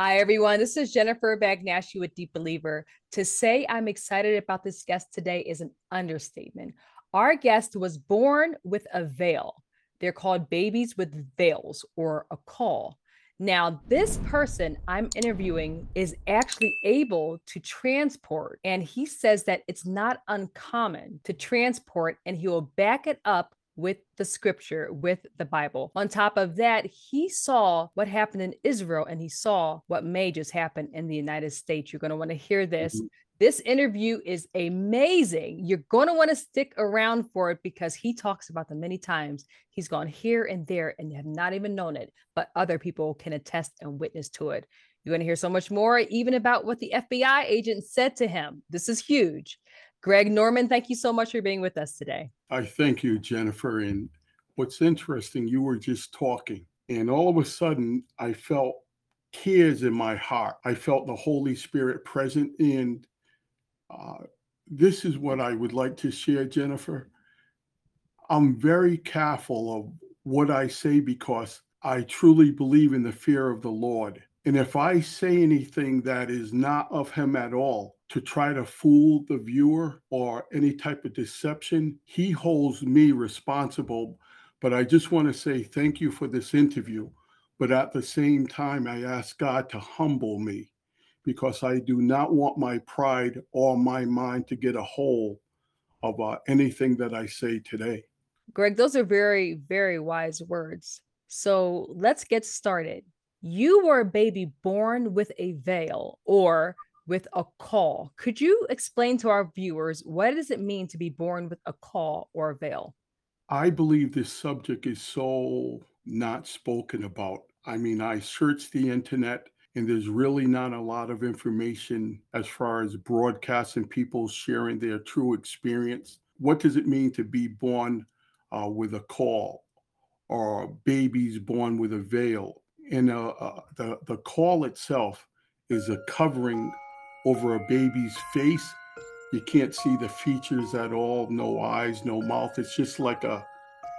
Hi, everyone. This is Jennifer Bagnaschi with Deep Believer. To say I'm excited about this guest today is an understatement. Our guest was born with a veil. They're called babies with veils or a caul. Now, this person I'm interviewing is actually able to transport, and he says that it's not uncommon to transport, and he will back it up with the scripture, with the Bible. On top of that, he saw what happened in Israel and he saw what may just happen in the United States. You're going to want to hear this. Mm-hmm. This interview is amazing. You're going to want to stick around for it because he talks about the many times he's gone here and there and have not even known it, but other people can attest and witness to it. You're going to hear so much more, even about what the FBI agent said to him. This is huge. Greg Norman, thank you so much for being with us today. I thank you, Jennifer. And what's interesting, you were just talking, and all of a sudden, I felt tears in my heart. I felt the Holy Spirit present. And uh, this is what I would like to share, Jennifer. I'm very careful of what I say because I truly believe in the fear of the Lord. And if I say anything that is not of Him at all, to try to fool the viewer or any type of deception, he holds me responsible. But I just want to say thank you for this interview. But at the same time, I ask God to humble me because I do not want my pride or my mind to get a hold of uh, anything that I say today. Greg, those are very, very wise words. So let's get started. You were a baby born with a veil, or with a caul. Could you explain to our viewers what does it mean to be born with a caul or a veil? I believe this subject is so not spoken about. I mean, I searched the internet and there's really not a lot of information as far as broadcasting people sharing their true experience. What does it mean to be born uh, with a caul or babies born with a veil? And uh, uh, the, the caul itself is a covering over a baby's face. You can't see the features at all, no eyes, no mouth. It's just like a,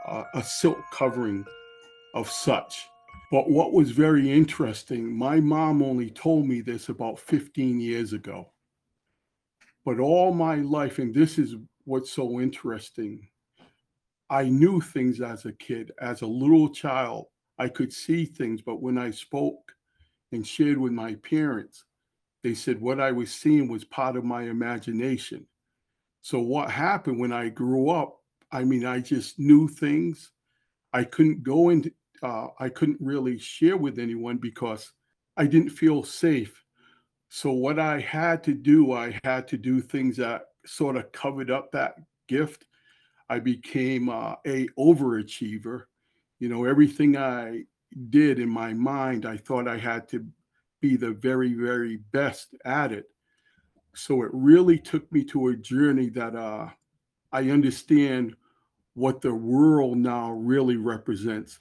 a, a silk covering of such. But what was very interesting, my mom only told me this about 15 years ago. But all my life, and this is what's so interesting, I knew things as a kid. As a little child, I could see things, but when I spoke and shared with my parents, they said what I was seeing was part of my imagination. So what happened when I grew up? I mean, I just knew things. I couldn't go and uh, I couldn't really share with anyone because I didn't feel safe. So what I had to do, I had to do things that sort of covered up that gift. I became uh, a overachiever. You know, everything I did in my mind, I thought I had to be the very, very best at it. So it really took me to a journey that uh, I understand what the world now really represents.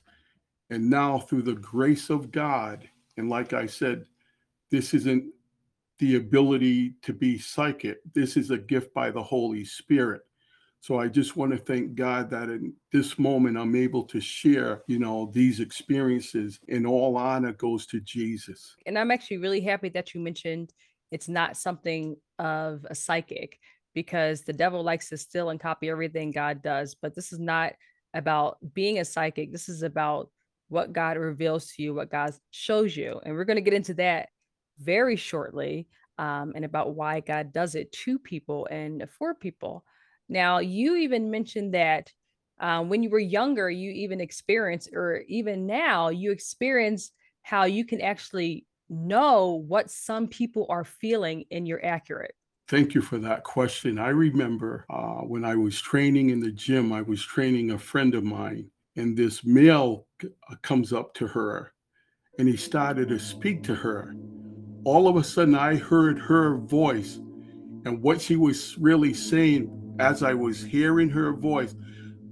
And now, through the grace of God, and like I said, this isn't the ability to be psychic, this is a gift by the Holy Spirit. So I just want to thank God that in this moment I'm able to share, you know, these experiences and all honor goes to Jesus. And I'm actually really happy that you mentioned it's not something of a psychic because the devil likes to steal and copy everything God does, but this is not about being a psychic. This is about what God reveals to you, what God shows you. And we're going to get into that very shortly um, and about why God does it to people and for people. Now, you even mentioned that um, when you were younger, you even experienced, or even now, you experience how you can actually know what some people are feeling and you're accurate. Thank you for that question. I remember uh, when I was training in the gym, I was training a friend of mine, and this male uh, comes up to her and he started to speak to her. All of a sudden, I heard her voice, and what she was really saying as I was hearing her voice,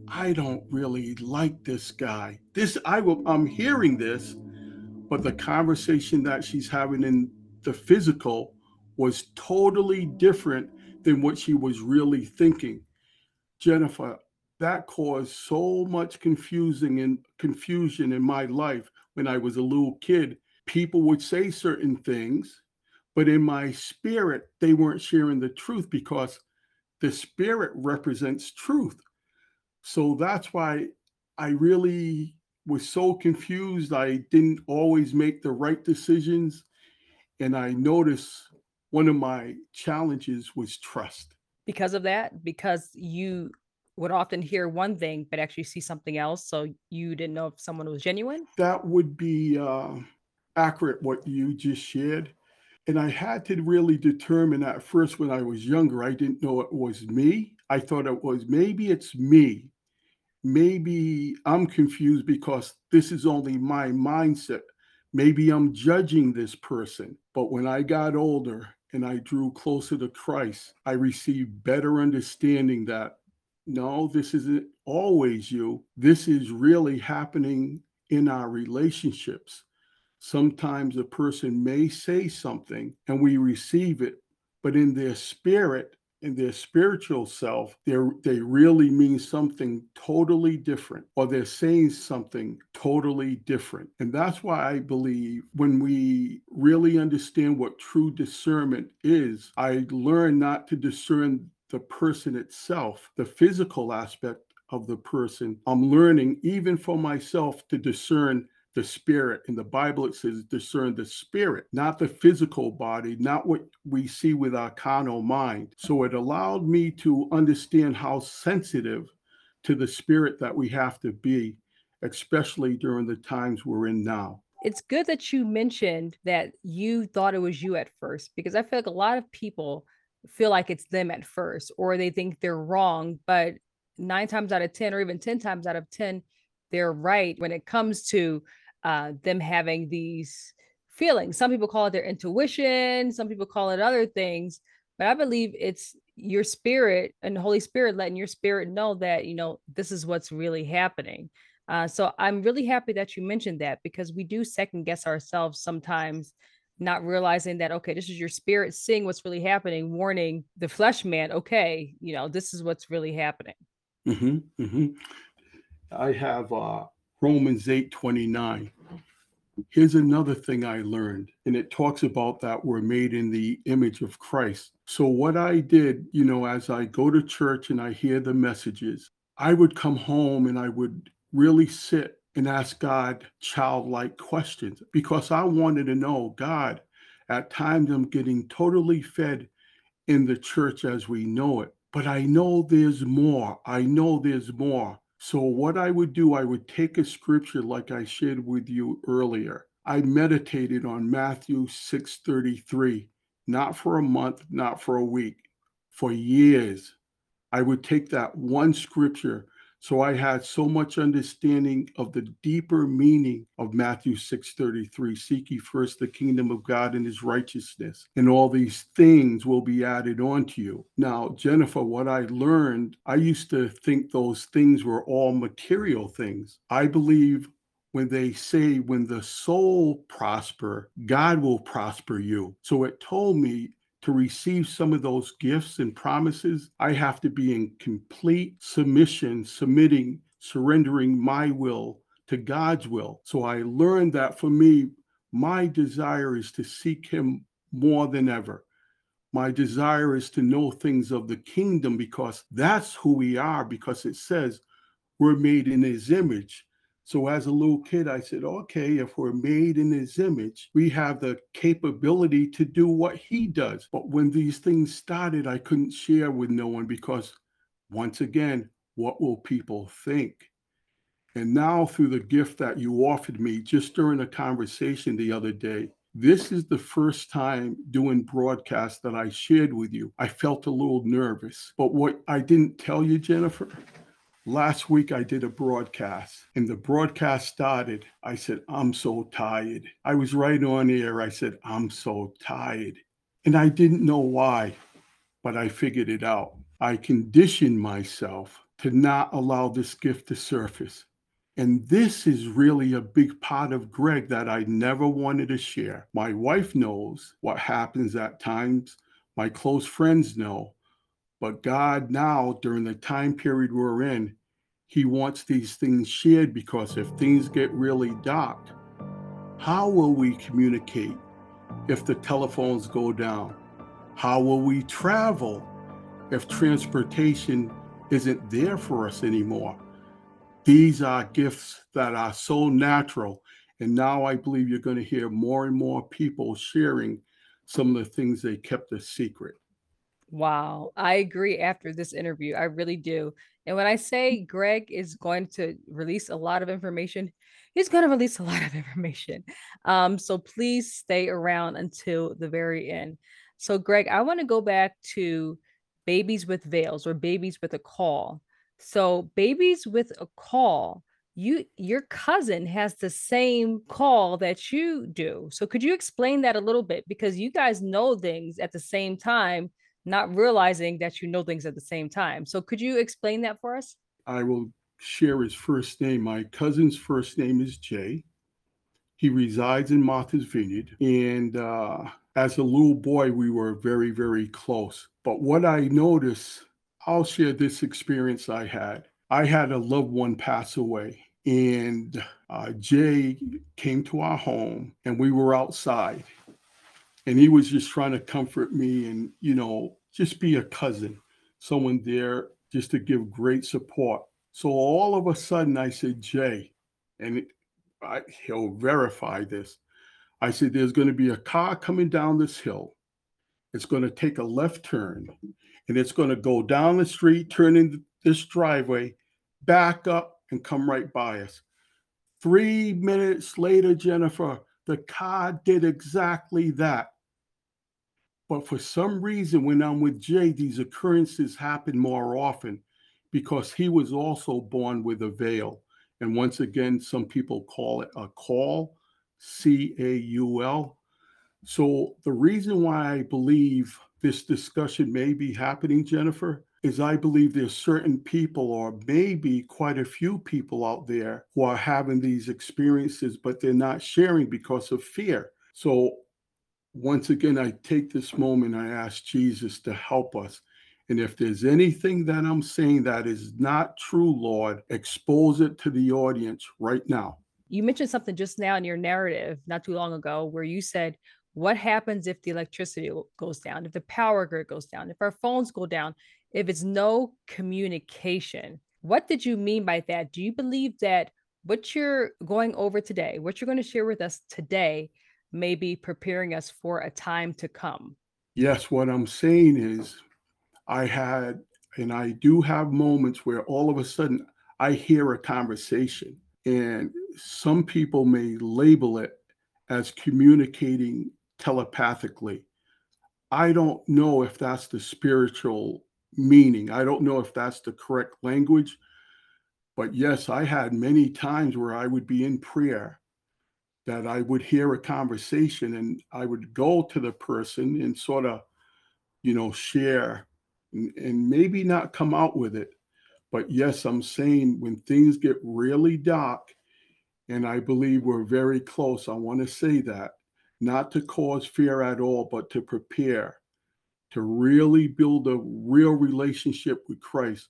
I don't really like this guy. This I will I'm hearing this, but the conversation that she's having in the physical was totally different than what she was really thinking. Jennifer, that caused so much confusing and confusion in my life when I was a little kid people would say certain things, but in my spirit, they weren't sharing the truth because the spirit represents truth. So that's why I really was so confused. I didn't always make the right decisions. And I noticed one of my challenges was trust. Because of that, because you would often hear one thing, but actually see something else. So you didn't know if someone was genuine? That would be uh, accurate, what you just shared. And I had to really determine at first when I was younger, I didn't know it was me. I thought it was maybe it's me. Maybe I'm confused because this is only my mindset. Maybe I'm judging this person. But when I got older and I drew closer to Christ, I received better understanding that no, this isn't always you. This is really happening in our relationships. Sometimes a person may say something and we receive it, but in their spirit, in their spiritual self, they they really mean something totally different, or they're saying something totally different. And that's why I believe when we really understand what true discernment is, I learn not to discern the person itself, the physical aspect of the person. I'm learning, even for myself, to discern the spirit. In the Bible, it says discern the spirit, not the physical body, not what we see with our carnal mind. So it allowed me to understand how sensitive to the spirit that we have to be, especially during the times we're in now. It's good that you mentioned that you thought it was you at first, because I feel like a lot of people feel like it's them at first or they think they're wrong but 9 times out of 10 or even 10 times out of 10 they're right when it comes to uh, them having these feelings. Some people call it their intuition some people call it other things but i believe it's your spirit and holy spirit letting your spirit know that you know this is what's really happening. Uh, so i'm really happy that you mentioned that because we do second guess ourselves sometimes not realizing that okay this is your spirit seeing what's really happening warning the flesh man okay you know this is what's really happening. Hmm hmm I have uh, Romans eight twenty nine. Here's another thing I learned, and it talks about that we're made in the image of Christ. So, what I did, you know, as I go to church and I hear the messages, I would come home and I would really sit and ask God childlike questions because I wanted to know God, at times I'm getting totally fed in the church as we know it, but I know there's more. I know there's more. So, what I would do, I would take a scripture like I shared with you earlier. I meditated on Matthew 6:33, not for a month, not for a week, for years. I would take that one scripture so I had so much understanding of the deeper meaning of Matthew 6:33, seek ye first the kingdom of God and his righteousness, and all these things will be added on to you. Now, Jennifer, what I learned, I used to think those things were all material things. I believe when they say when the soul prosper, God will prosper you. So it told me to receive some of those gifts and promises, I have to be in complete submission, submitting, surrendering my will to God's will. So I learned that for me, my desire is to seek Him more than ever. My desire is to know things of the kingdom because that's who we are, because it says we're made in His image. So as a little kid, I said, okay, if we're made in his image, we have the capability to do what he does. But when these things started, I couldn't share with no one because once again, what will people think? And now through the gift that you offered me just during a conversation the other day, this is the first time doing broadcast that I shared with you. I felt a little nervous. But what I didn't tell you, Jennifer, Last week I did a broadcast and the broadcast started. I said, I'm so tired. I was right on air. I said, I'm so tired. And I didn't know why, but I figured it out. I conditioned myself to not allow this gift to surface. And this is really a big part of Greg that I never wanted to share. My wife knows what happens at times, my close friends know, but God now, during the time period we're in, He wants these things shared because if things get really dark, How will we communicate if the telephones go down? How will we travel if transportation isn't there for us anymore? These are gifts that are so natural. And now I believe you're going to hear more and more people sharing some of the things they kept a secret. Wow, I agree after this interview. I really do. And when I say Greg is going to release a lot of information, he's going to release a lot of information. Um, so please stay around until the very end. So, Greg, I want to go back to babies with veils or babies with a caul. So, babies with a caul, you your cousin has the same caul that you do. So, could you explain that a little bit because you guys know things at the same time not realizing that you know things at the same time. So could you explain that for us? I will share his first name. My cousin's first name is Jay. He resides in Martha's Vineyard. And uh, as a little boy, we were very, very close. But what I noticed, I'll share this experience I had. I had a loved one pass away, and uh, Jay came to our home, and we were outside and he was just trying to comfort me and you know just be a cousin someone there just to give great support. So all of a sudden i said jay and it, I, he'll verify this. I said there's going to be a car coming down this hill. It's going to take a left turn and it's going to go down the street turn in this driveway back up and come right by us. Three minutes later jennifer the car did exactly that but for some reason, when I'm with Jay, these occurrences happen more often because he was also born with a veil. And once again, some people call it a caul, C A U L. So the reason why I believe this discussion may be happening, Jennifer, is I believe there's certain people, or maybe quite a few people out there, who are having these experiences, but they're not sharing because of fear. So once again, I take this moment, I ask Jesus to help us. And if there's anything that I'm saying that is not true, Lord, expose it to the audience right now. You mentioned something just now in your narrative not too long ago where you said, What happens if the electricity goes down, if the power grid goes down, if our phones go down, if it's no communication? What did you mean by that? Do you believe that what you're going over today, what you're going to share with us today, may be preparing us for a time to come. Yes, what I'm saying is, I had, and I do have moments where all of a sudden I hear a conversation, and some people may label it as communicating telepathically. I don't know if that's the spiritual meaning. I don't know if that's the correct language. But yes, I had many times where I would be in prayer that I would hear a conversation and I would go to the person and sort of, you know, share and, and maybe not come out with it. But yes, I'm saying when things get really dark, and I believe we're very close, I want to say that, not to cause fear at all, but to prepare, to really build a real relationship with Christ.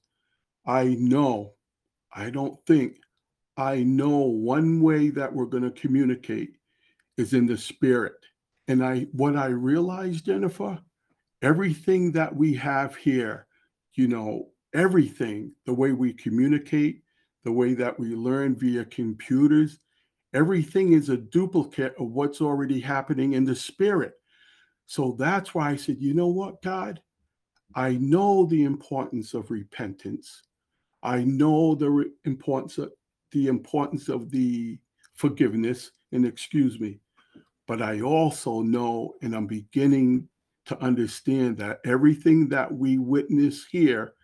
I know, I don't think I know one way that we're going to communicate is in the spirit. And I what I realized, Jennifer, everything that we have here, you know, everything, the way we communicate, the way that we learn via computers, everything is a duplicate of what's already happening in the spirit. So that's why I said, you know what, God? I know the importance of repentance. I know the importance of the importance of the forgiveness and excuse me. But I also know, and I'm beginning to understand that everything that we witness here,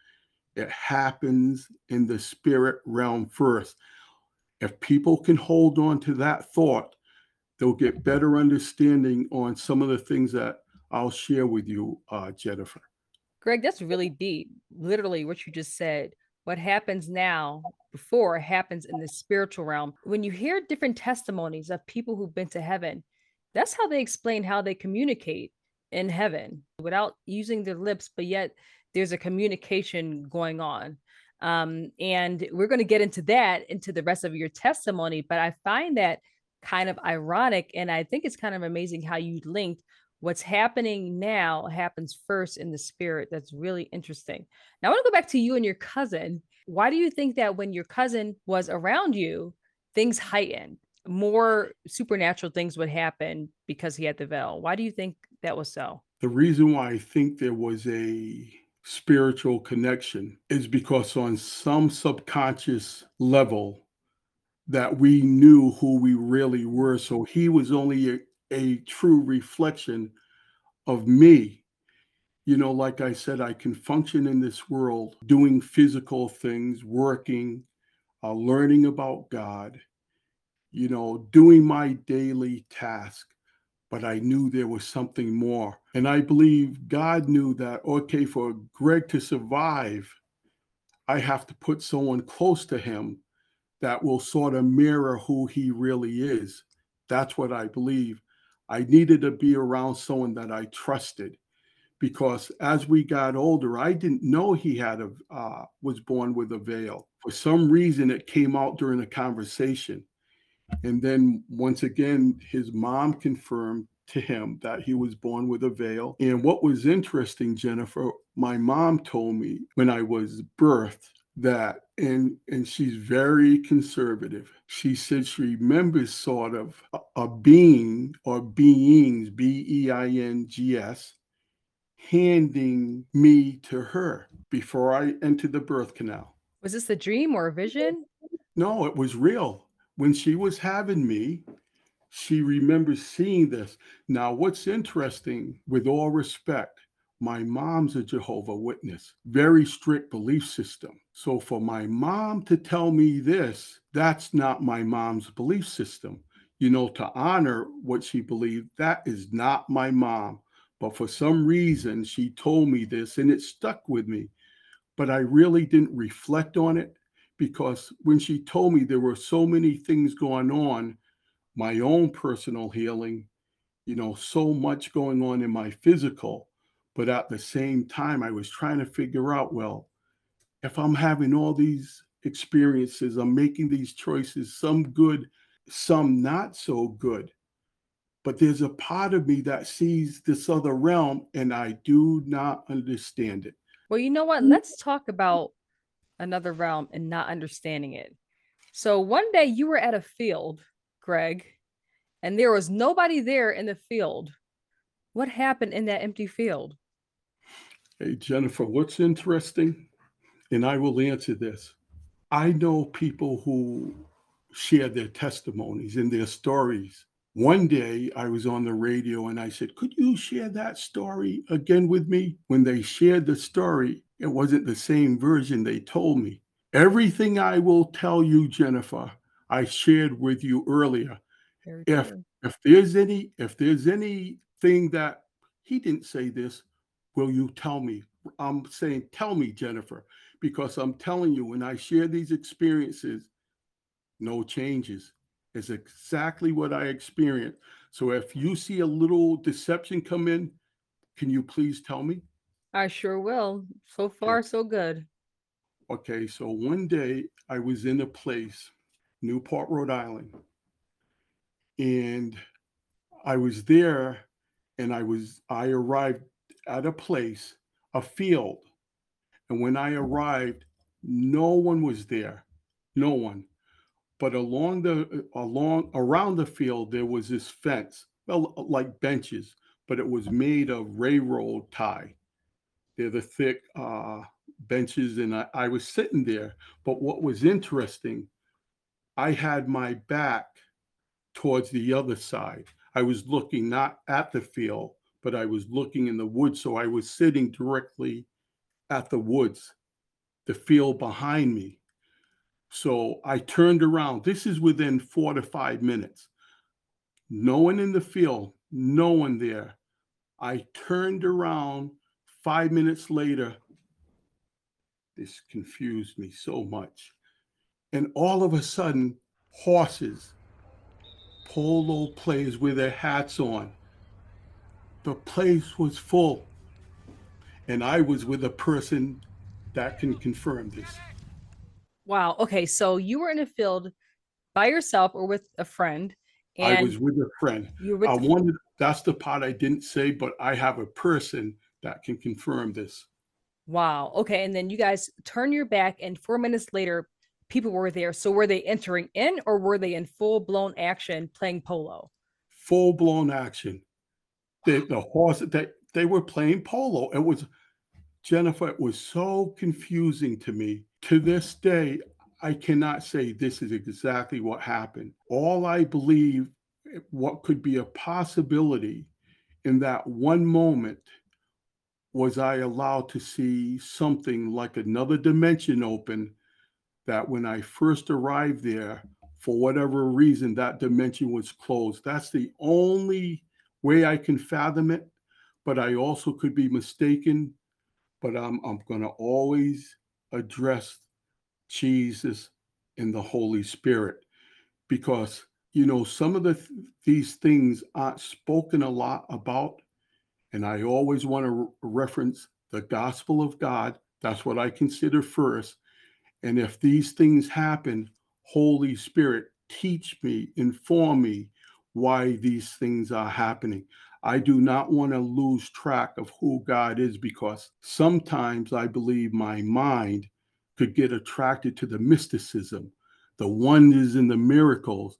it happens in the spirit realm first. If people can hold on to that thought, they'll get better understanding on some of the things that I'll share with you, uh, Jennifer. Greg, that's really deep. Literally, what you just said what happens now before happens in the spiritual realm. When you hear different testimonies of people who've been to heaven, that's how they explain how they communicate in heaven without using their lips, but yet there's a communication going on. Um, and we're going to get into that into the rest of your testimony. But I find that kind of ironic. And I think it's kind of amazing how you linked what's happening now happens first in the spirit. That's really interesting. Now, I want to go back to you and your cousin. Why do you think that when your cousin was around you, things heightened? More supernatural things would happen because he had the veil. Why do you think that was so? The reason why I think there was a spiritual connection is because on some subconscious level that we knew who we really were. So he was only a, true reflection of me. You know, like I said, I can function in this world doing physical things, working, uh, learning about God, you know, doing my daily task. But I knew there was something more. And I believe God knew that, okay, for Greg to survive, I have to put someone close to him that will sort of mirror who he really is. That's what I believe. I needed to be around someone that I trusted because as we got older, I didn't know he had a uh, was born with a veil. For some reason, it came out during a conversation, and then once again, his mom confirmed to him that he was born with a veil. And what was interesting, Jennifer, my mom told me when I was birthed that and and she's very conservative. She said she remembers sort of a, a being or beings b-e-i-n-g-s handing me to her before i entered the birth canal. Was this a dream or a vision? no it was real. When she was having me she remembers seeing this. Now what's interesting with all respect my mom's a Jehovah Witness, very strict belief system. So for my mom to tell me this, that's not my mom's belief system. You know, to honor what she believed, that is not my mom. But for some reason, she told me this and it stuck with me. But I really didn't reflect on it because when she told me there were so many things going on, my own personal healing, you know, so much going on in my physical but at the same time, I was trying to figure out well, if I'm having all these experiences, I'm making these choices, some good, some not so good. But there's a part of me that sees this other realm and I do not understand it. Well, you know what? Mm. Let's talk about another realm and not understanding it. So one day you were at a field, Greg, and there was nobody there in the field. What happened in that empty field? Hey, Jennifer, what's interesting, and I will answer this. I know people who share their testimonies and their stories. One day I was on the radio and I said, Could you share that story again with me? When they shared the story, it wasn't the same version they told me. Everything I will tell you, Jennifer, I shared with you earlier. If if there's any if there's anything that he didn't say this, will you tell me? I'm saying, tell me, Jennifer, because I'm telling you, when I share these experiences, no changes. It's exactly what I experienced. So if you see a little deception come in, can you please tell me? I sure will. So Okay. far, so good. Okay, so one day I was in a place, Newport, Rhode Island, and I was there and I was I arrived at a place, a field. And when I arrived, no one was there. No one. But along the along around the field there was this fence, well like benches, but it was made of railroad tie. They're the thick uh benches and I, I was sitting there. But what was interesting, I had my back towards the other side. I was looking not at the field, but I was looking in the woods. So I was sitting directly at the woods, the field behind me. So I turned around. This is within four to five minutes. No one in the field, no one there. I turned around five minutes later. This confused me so much. And all of a sudden, horses, polo players with their hats on. The place was full. And I was with a person that can confirm this. Wow. Okay. So you were in a field by yourself or with a friend, And I was with a friend. you're I the wanted, that's the part I didn't say, but I have a person that can confirm this. wow. Okay. And then you guys turn your back, and four minutes later, people were there. So were they entering in or were they in full blown action playing polo? Full blown action. The, the horse, they, they were playing polo. It was, Jennifer, it was so confusing to me. To this day, I cannot say this is exactly what happened. All I believe, what could be a possibility in that one moment was I allowed to see something like another dimension open that when I first arrived there, for whatever reason, that dimension was closed. That's the only way I can fathom it, but I also could be mistaken. But I'm, I'm going to always address Jesus and the Holy Spirit because, you know, some of the th- these things aren't spoken a lot about and I always want to reference the gospel of God. That's what I consider first. And if these things happen, Holy Spirit, teach me, inform me why these things are happening. I do not want to lose track of who God is because sometimes I believe my mind could get attracted to the mysticism, the wonders and the miracles,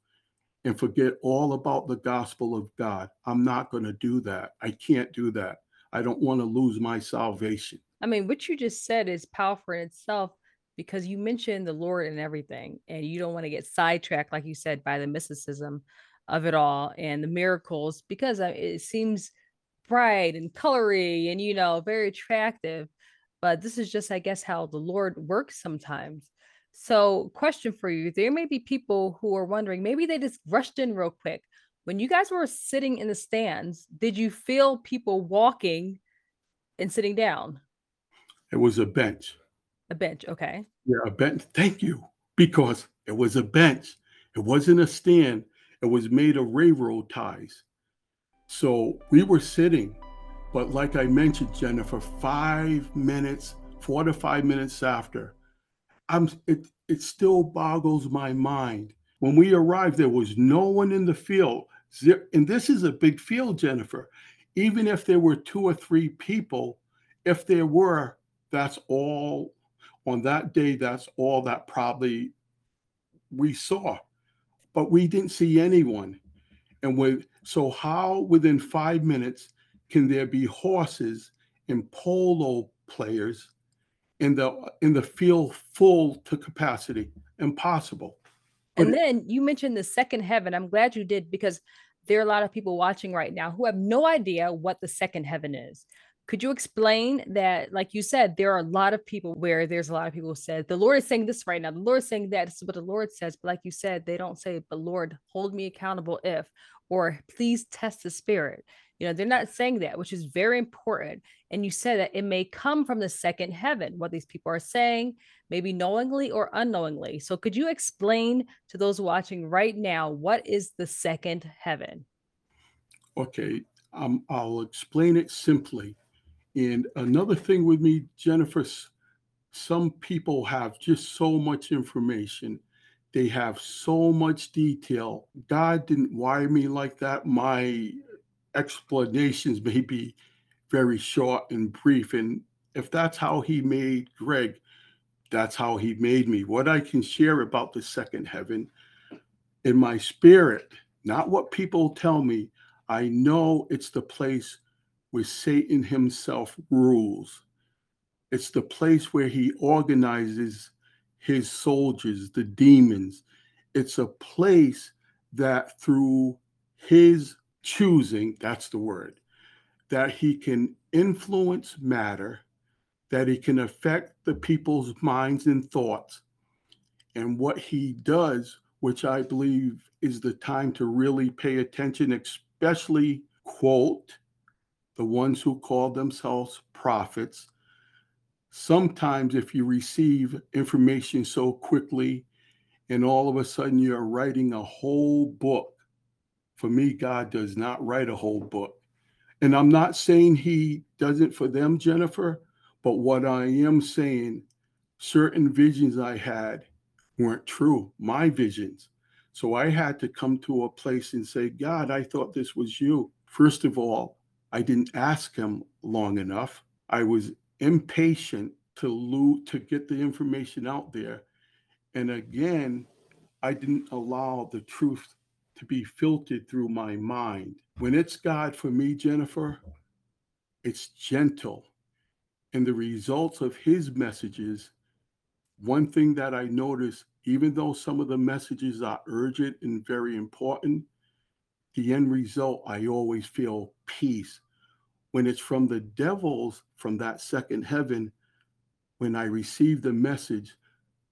and forget all about the gospel of God. I'm not going to do that. I can't do that. I don't want to lose my salvation. I mean, what you just said is powerful in itself because you mentioned the Lord and everything, and you don't want to get sidetracked, like you said, by the mysticism of it all and the miracles because it seems bright and colory and, you know, very attractive. But this is just, I guess, how the Lord works sometimes. So, question for you there may be people who are wondering, maybe they just rushed in real quick. When you guys were sitting in the stands, did you feel people walking and sitting down? It was a bench. A bench, okay. Yeah, a bench. Thank you. Because it was a bench. It wasn't a stand. It was made of railroad ties. So we were sitting, but like I mentioned, Jennifer, five minutes, four to five minutes after, I'm it it still boggles my mind. When we arrived, there was no one in the field. And this is a big field, Jennifer. Even if there were two or three people, if there were, that's all on that day, that's all that probably we saw. But we didn't see anyone. And with so how within five minutes can there be horses and polo players in the in the field full to capacity? Impossible. But And then you mentioned the second heaven. I'm glad you did because there are a lot of people watching right now who have no idea what the second heaven is. Could you explain that? Like you said, there are a lot of people where there's a lot of people who said, the Lord is saying this right now, the Lord is saying that. This is what the Lord says. But like you said, they don't say, but Lord, hold me accountable if, or please test the spirit. You know, they're not saying that, which is very important. And you said that it may come from the second heaven, what these people are saying, maybe knowingly or unknowingly. So could you explain to those watching right now what is the second heaven? okay, um, I'll explain it simply. And another thing with me, Jennifer, some people have just so much information. They have so much detail. God didn't wire me like that. My explanations may be very short and brief. And if that's how he made Greg, that's how he made me. What I can share about the second heaven in my spirit, not what people tell me, I know it's the place where Satan himself rules. It's the place where he organizes his soldiers, the demons. It's a place that through his choosing, that's the word, that he can influence matter, that he can affect the people's minds and thoughts. And what he does, which I believe is the time to really pay attention, especially, quote, the ones who call themselves prophets. Sometimes, if you receive information so quickly and all of a sudden you're writing a whole book, for me, God does not write a whole book. And I'm not saying he doesn't for them, Jennifer, but what I am saying, certain visions I had weren't true, my visions. So I had to come to a place and say, God, I thought this was you. First of all, I didn't ask him long enough. I was impatient to loot to get the information out there. And again, I didn't allow the truth to be filtered through my mind. When it's God for me, Jennifer, it's gentle. And the results of his messages, one thing that I notice, even though some of the messages are urgent and very important, the end result, I always feel peace. When it's from the devils from that second heaven, when I receive the message,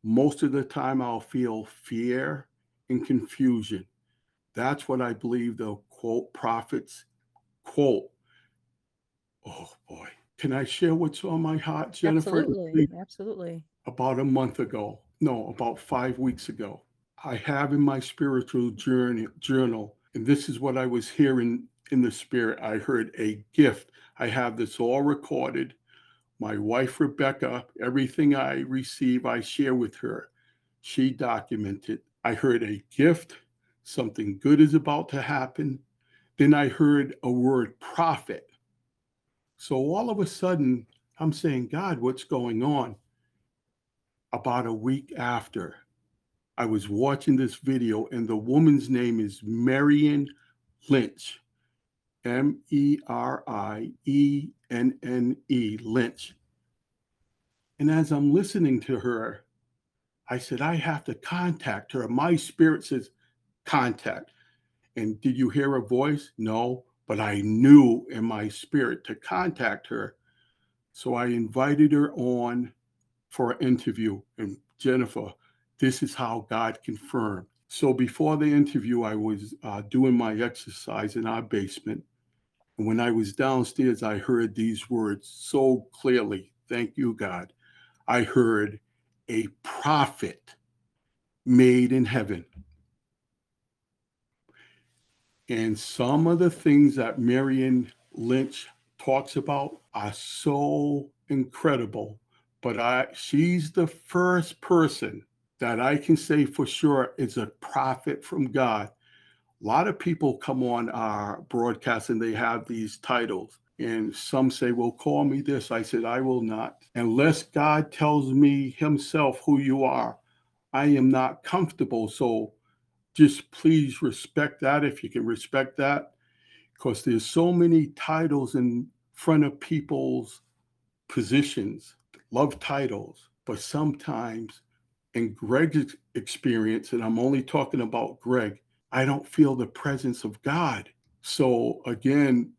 most of the time I'll feel fear and confusion. That's what I believe the quote prophets quote. Oh boy. Can I share what's on my heart, Jennifer? Absolutely. Absolutely. About a month ago, no, about five weeks ago, I have in my spiritual journey journal, and this is what I was hearing in the spirit. I heard a gift. I have this all recorded. My wife, Rebecca, everything I receive, I share with her. She documented. I heard a gift, something good is about to happen. Then I heard a word prophet. So all of a sudden, I'm saying, God, what's going on? About a week after, I was watching this video, and the woman's name is Marion Lynch. M E R I E N N E, Lynch. And as I'm listening to her, I said, I have to contact her. My spirit says, contact. And did you hear a voice? No, but I knew in my spirit to contact her. So I invited her on for an interview. And Jennifer, this is how God confirmed. So before the interview, I was uh, doing my exercise in our basement. And when I was downstairs, I heard these words so clearly. Thank you, God. I heard a prophet made in heaven. And some of the things that Marion Lynch talks about are so incredible. But I she's the first person that I can say for sure is a prophet from God. A lot of people come on our broadcast and they have these titles. And some say, Well, call me this. I said, I will not. Unless God tells me Himself who you are, I am not comfortable. So just please respect that if you can respect that because there's so many titles in front of people's positions love titles but sometimes in greg's experience and i'm only talking about greg i don't feel the presence of god so again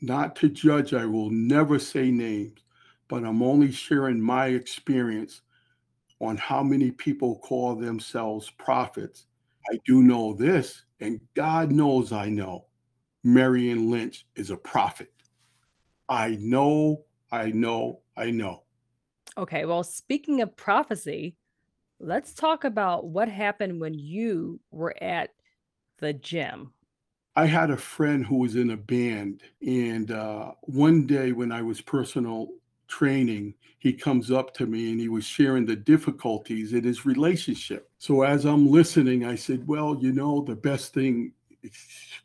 not to judge i will never say names but i'm only sharing my experience on how many people call themselves prophets I do know this, and God knows I know Marion Lynch is a prophet. I know, I know, I know. Okay, well, speaking of prophecy, let's talk about what happened when you were at the gym. I had a friend who was in a band, and uh, one day when I was personal training, he comes up to me and he was sharing the difficulties in his relationship. So as I'm listening, I said, Well, you know, the best thing is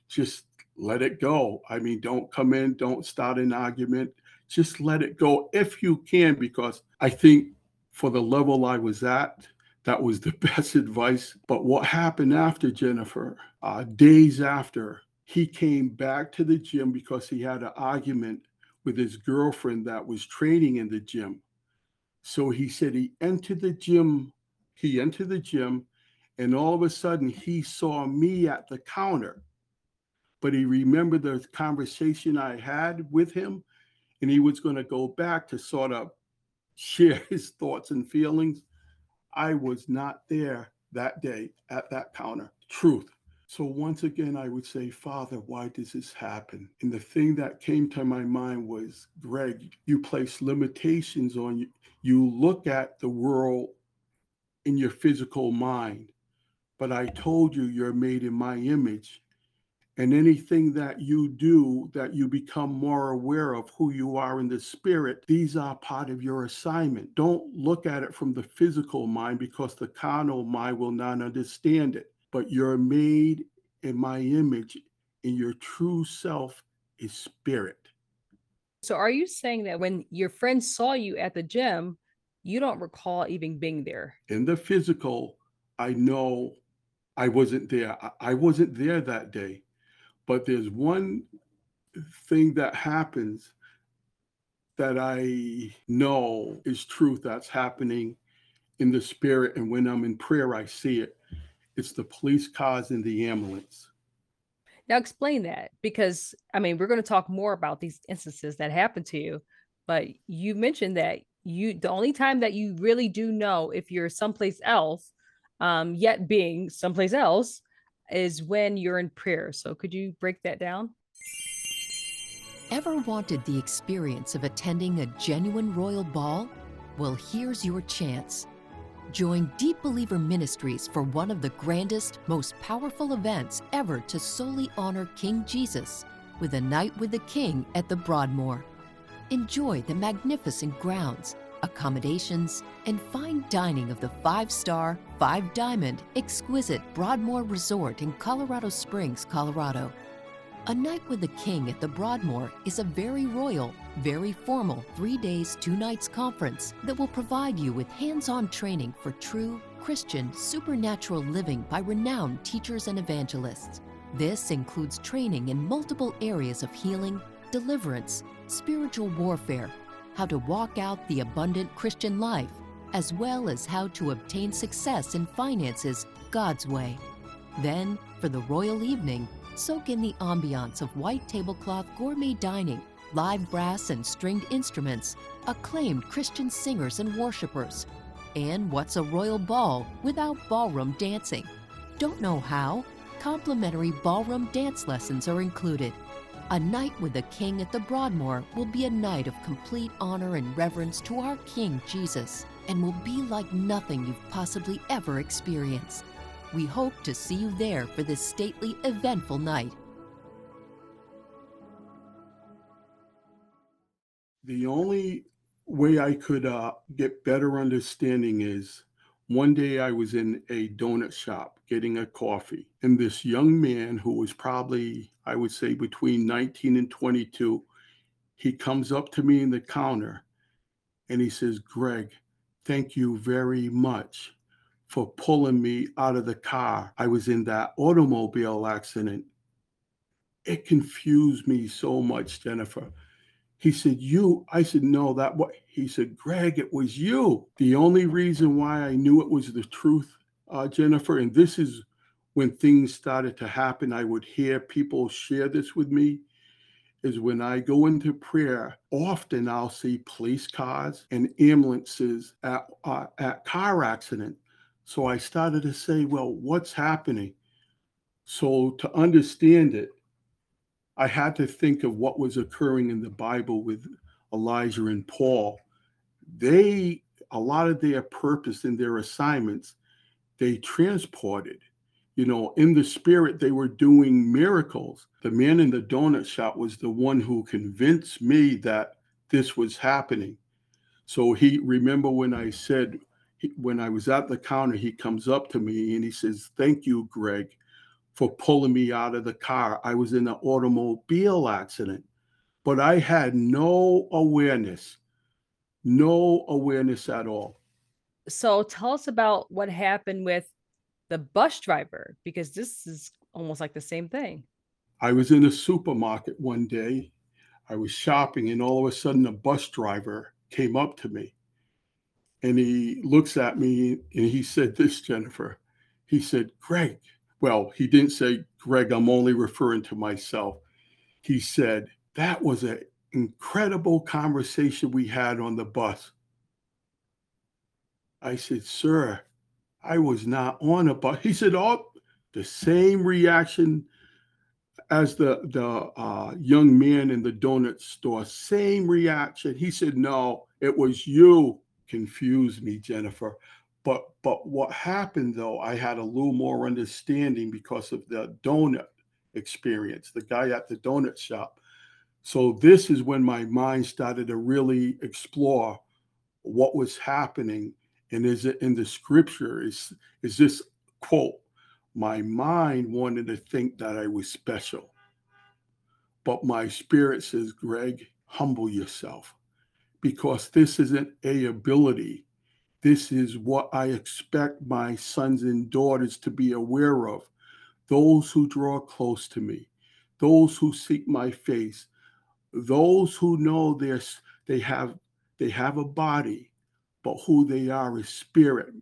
just let it go. I mean, don't come in, don't start an argument, just let it go if you can, because I think for the level I was at, that was the best advice. But what happened after Jennifer, uh, days after, he came back to the gym because he had an argument with his girlfriend that was training in the gym. So he said he entered the gym, he entered the gym, and all of a sudden he saw me at the counter. But he remembered the conversation I had with him, and he was going to go back to sort of share his thoughts and feelings. I was not there that day at that counter. Truth. So once again, I would say, Father, why does this happen? And the thing that came to my mind was, Greg, you place limitations on you. You look at the world in your physical mind, but I told you you're made in my image. And anything that you do that you become more aware of who you are in the spirit, these are part of your assignment. Don't look at it from the physical mind because the carnal mind will not understand it but you're made in my image, and your true self is spirit. So are you saying that when your friends saw you at the gym, you don't recall even being there? In the physical, I know I wasn't there. I, I wasn't there that day. But there's one thing that happens that I know is truth that's happening in the spirit. And when I'm in prayer, I see it. It's the police cars and the ambulance. Now explain that because I mean, we're going to talk more about these instances that happen to you, but you mentioned that you the only time that you really do know if you're someplace else, um, yet being someplace else is when you're in prayer. So could you break that down? Ever wanted the experience of attending a genuine royal ball? Well, here's your chance. Join Deep Believer Ministries for one of the grandest, most powerful events ever to solely honor King Jesus with a night with the King at the Broadmoor. Enjoy the magnificent grounds, accommodations, and fine dining of the five star, five diamond, exquisite Broadmoor Resort in Colorado Springs, Colorado. A night with the King at the Broadmoor is a very royal, very formal three days, two nights conference that will provide you with hands on training for true Christian supernatural living by renowned teachers and evangelists. This includes training in multiple areas of healing, deliverance, spiritual warfare, how to walk out the abundant Christian life, as well as how to obtain success in finances God's way. Then, for the royal evening, soak in the ambiance of white tablecloth gourmet dining, live brass and stringed instruments, acclaimed Christian singers and worshipers. And what's a royal ball without ballroom dancing? Don't know how? Complimentary ballroom dance lessons are included. A night with the King at the Broadmoor will be a night of complete honor and reverence to our King Jesus and will be like nothing you've possibly ever experienced. We hope to see you there for this stately, eventful night. The only way I could uh, get better understanding is one day I was in a donut shop getting a coffee, and this young man who was probably, I would say, between 19 and 22, he comes up to me in the counter and he says, Greg, thank you very much for pulling me out of the car. I was in that automobile accident. It confused me so much, Jennifer. He said, You. I said, No, that what he said, Greg, it was you. The only reason why I knew it was the truth, uh, Jennifer, and this is when things started to happen, I would hear people share this with me. Is when I go into prayer, often I'll see police cars and ambulances at, uh, at car accident. So I started to say, well, what's happening? So to understand it, I had to think of what was occurring in the Bible with Elijah and Paul. They, a lot of their purpose and their assignments, they transported. You know, in the spirit, they were doing miracles. The man in the donut shop was the one who convinced me that this was happening. So he, remember when I said, when I was at the counter, he comes up to me and he says, Thank you, Greg for pulling me out of the car. I was in an automobile accident, but I had no awareness, no awareness at all. So tell us about what happened with the bus driver, because this is almost like the same thing. I was in a supermarket one day. I was shopping, and all of a sudden, a bus driver came up to me and he looks at me and he said, This, Jennifer. He said, Greg, well, he didn't say, Greg, I'm only referring to myself. He said, that was an incredible conversation we had on the bus. I said, sir, I was not on a bus. He said, oh, the same reaction as the the uh, young man in the donut store. Same reaction. He said, no, it was you. Confused me, Jennifer. But but what happened though, I had a little more understanding because of the donut experience, the guy at the donut shop. So this is when my mind started to really explore what was happening. And is it in the scripture? Is is this quote? My mind wanted to think that I was special. But my spirit says, Greg, humble yourself because this isn't a ability. This is what I expect my sons and daughters to be aware of. Those who draw close to me, those who seek my face, those who know there's they have they have a body, but who they are is spirit,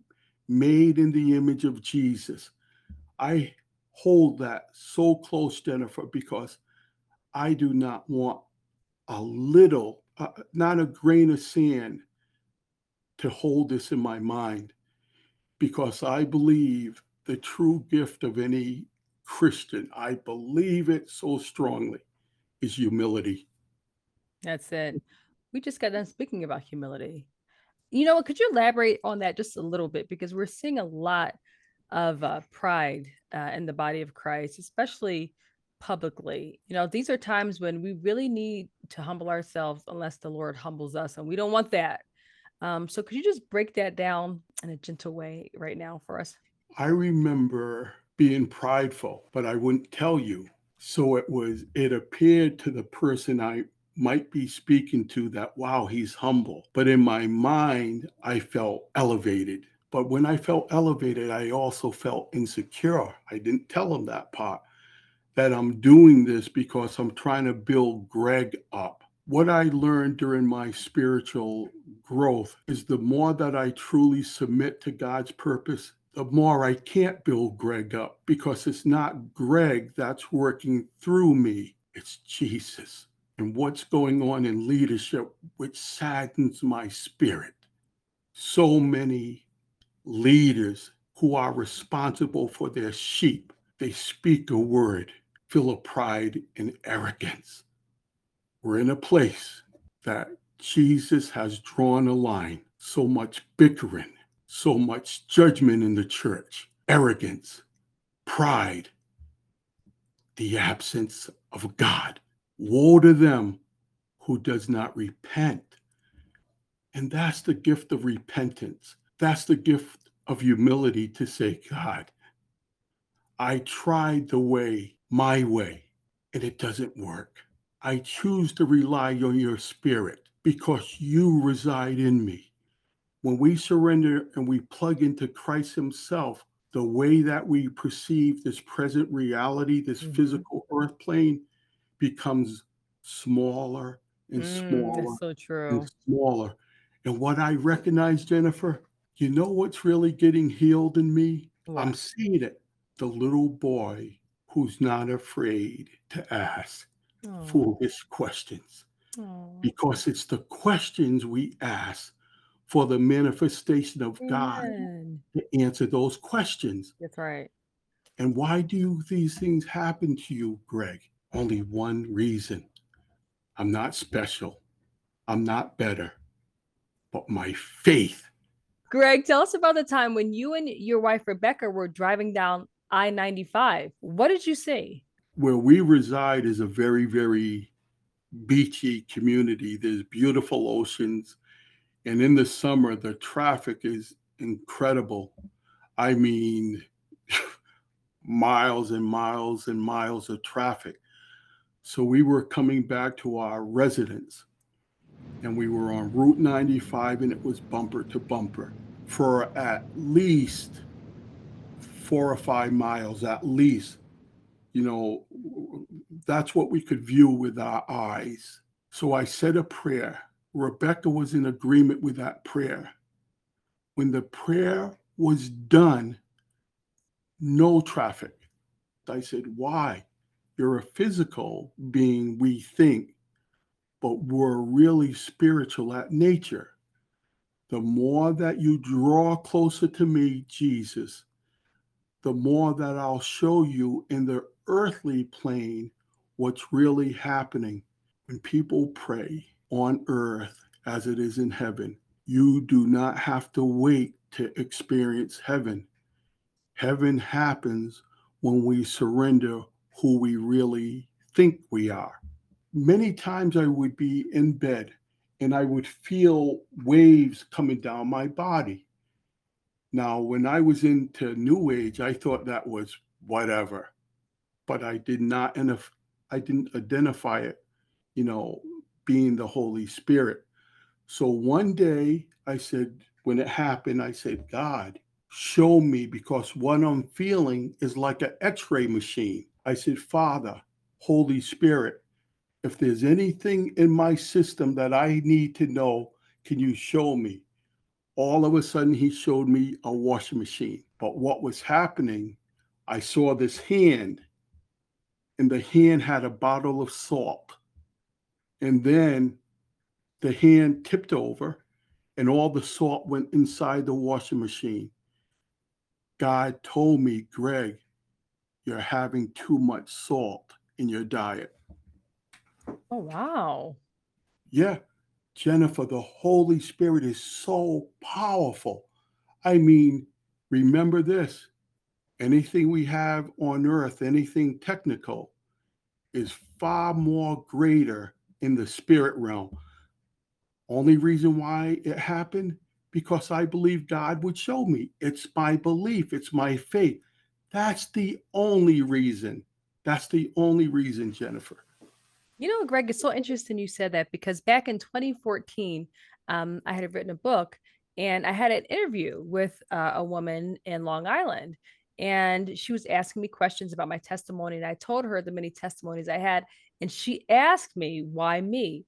made in the image of Jesus. I hold that so close, Jennifer, because I do not want a little, uh, not a grain of sand to hold this in my mind because I believe the true gift of any Christian, I believe it so strongly, is humility. That's it. We just got done speaking about humility. You know, could you elaborate on that just a little bit? Because we're seeing a lot of uh, pride uh, in the body of Christ, especially publicly. You know, these are times when we really need to humble ourselves unless the Lord humbles us, and we don't want that. Um, so, could you just break that down in a gentle way right now for us? I remember being prideful, but I wouldn't tell you. So it was, it appeared to the person I might be speaking to that, wow, he's humble. But in my mind, I felt elevated. But when I felt elevated, I also felt insecure. I didn't tell him that part that I'm doing this because I'm trying to build Greg up. What I learned during my spiritual growth is the more that I truly submit to God's purpose, the more I can't build Greg up because it's not Greg that's working through me, it's Jesus. And what's going on in leadership, which saddens my spirit. So many leaders who are responsible for their sheep, they speak a word full of pride and arrogance. We're in a place that Jesus has drawn a line, so much bickering, so much judgment in the church, arrogance, pride, the absence of God. Woe to them who does not repent. And that's the gift of repentance. That's the gift of humility to say, God, I tried the way my way and it doesn't work. I choose to rely on your spirit because you reside in me. When we surrender and we plug into Christ Himself, the way that we perceive this present reality, this mm-hmm. physical earth plane, becomes smaller and mm, smaller. That's so true. And smaller. And what I recognize, Jennifer, you know what's really getting healed in me? What? I'm seeing it. The little boy who's not afraid to ask Aww. foolish questions. Aww. Because it's the questions we ask for the manifestation of Amen. God to answer those questions. That's right. And why do these things happen to you, Greg? Only one reason I'm not special, I'm not better, but my faith. Greg, tell us about the time when you and your wife, Rebecca, were driving down I 95. What did you see? Where we reside is a very, very beachy community. There's beautiful oceans. And in the summer, the traffic is incredible. I mean, miles and miles and miles of traffic. So we were coming back to our residence and we were on Route 95 and it was bumper to bumper for at least four or five miles at least. You know, that's what we could view with our eyes. So I said a prayer. Rebecca was in agreement with that prayer. When the prayer was done, no traffic. I said, Why? You're a physical being, we think, but we're really spiritual at nature. The more that you draw closer to me, Jesus, the more that I'll show you in the earthly plane what's really happening. When people pray on earth as it is in heaven, you do not have to wait to experience heaven. Heaven happens when we surrender who we really think we are. Many times I would be in bed and I would feel waves coming down my body. Now, when I was into New Age, I thought that was whatever. But I did not, I didn't identify it, you know, being the Holy Spirit. So one day I said, when it happened, I said, God, show me because what I'm feeling is like an x ray machine. I said, Father, Holy Spirit, if there's anything in my system that I need to know, can you show me? All of a sudden, he showed me a washing machine. But what was happening, I saw this hand, and the hand had a bottle of salt. And then the hand tipped over, and all the salt went inside the washing machine. God told me, Greg, you're having too much salt in your diet. Oh, wow. Yeah, Jennifer, the Holy Spirit is so powerful. I mean, remember this anything we have on earth, anything technical, is far more greater in the spirit realm. Only reason why it happened because I believe God would show me. It's my belief, it's my faith. That's the only reason. That's the only reason, Jennifer. You know, Greg, it's so interesting you said that because back in 2014, um, I had written a book and I had an interview with uh, a woman in Long Island. And she was asking me questions about my testimony. And I told her the many testimonies I had. And she asked me, why me?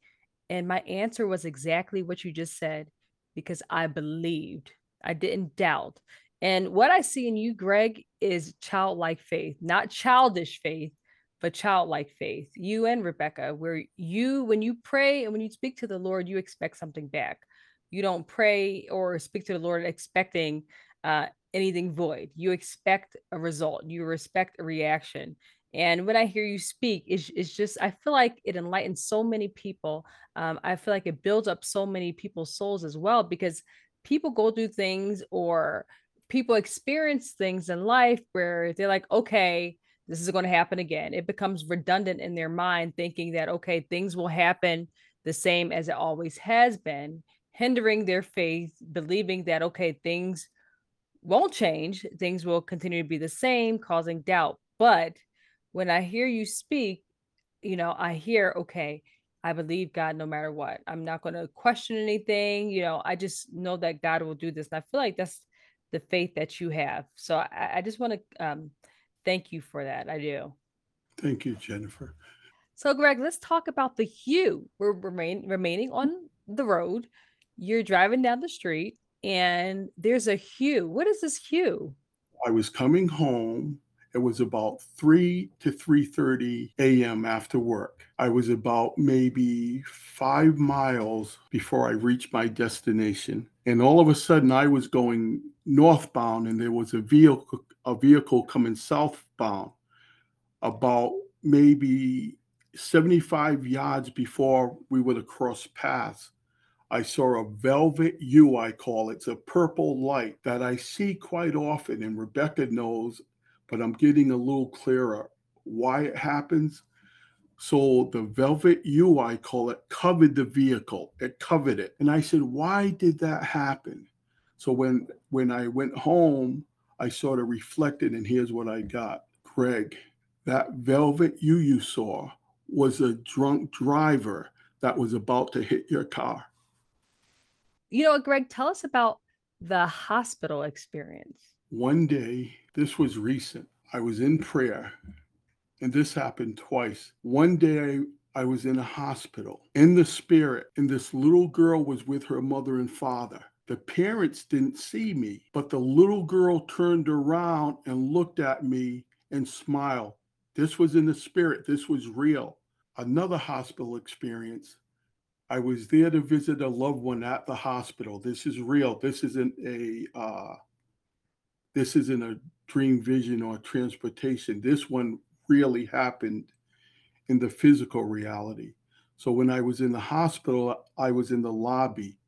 And my answer was exactly what you just said because I believed, I didn't doubt. And what I see in you, Greg, is childlike faith, not childish faith, but childlike faith. You and Rebecca, where you, when you pray and when you speak to the Lord, you expect something back. You don't pray or speak to the Lord expecting uh, anything void. You expect a result. You respect a reaction. And when I hear you speak, it's, it's just, I feel like it enlightens so many people. Um, I feel like it builds up so many people's souls as well, because people go through things or people experience things in life where they're like, okay, this is going to happen again. It becomes redundant in their mind, thinking that, okay, things will happen the same as it always has been, hindering their faith, believing that, okay, things won't change, things will continue to be the same, causing doubt. But when I hear you speak, you know, I hear, okay, I believe God no matter what. I'm not going to question anything. You know, I just know that God will do this. And I feel like that's the faith that you have. So I, I just want to um, thank you for that. I do. Thank you, Jennifer. So, Greg, let's talk about the hue. We're remain, remaining on the road. You're driving down the street and there's a hue. What is this hue? I was coming home. It was about 3 to 3:30 a.m. after work. I was about maybe 5 miles before I reached my destination. And all of a sudden I was going northbound and there was a vehicle a vehicle coming southbound about maybe 75 yards before we would have crossed paths. I saw a velvet hue, I call it. It's a purple light that I see quite often, and Rebecca knows, but I'm getting a little clearer why it happens. So the velvet hue, I call it, covered the vehicle. It covered it. And I said, why did that happen? So when when I went home, I sort of reflected, and here's what I got. Greg, that velvet hue you saw was a drunk driver that was about to hit your car. You know, what, Greg, tell us about the hospital experience. One day, this was recent, I was in prayer, and this happened twice. One day, I, I was in a hospital in the spirit, and this little girl was with her mother and father. The parents didn't see me, but the little girl turned around and looked at me and smiled. This was in the spirit, this was real. Another hospital experience. I was there to visit a loved one at the hospital. This is real. This isn't a uh, this isn't a dream vision or transportation. This one really happened in the physical reality. So when I was in the hospital, I was in the lobby,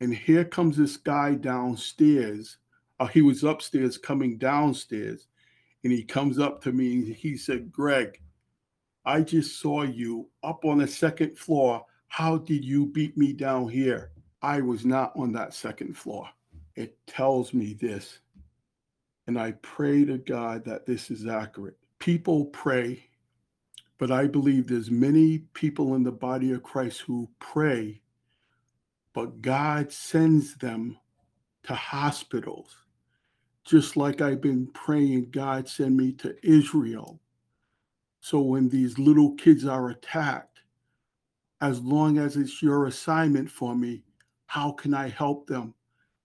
and here comes this guy downstairs. Uh, he was upstairs coming downstairs, and he comes up to me he said, Greg, I just saw you up on the second floor how did you beat me down here? I was not on that second floor. It tells me this. And I pray to God that this is accurate. People pray, but I believe there's many people in the body of Christ who pray, but God sends them to hospitals. Just like I've been praying, God send me to Israel. So when these little kids are attacked, as long as it's your assignment for me, how can I help them?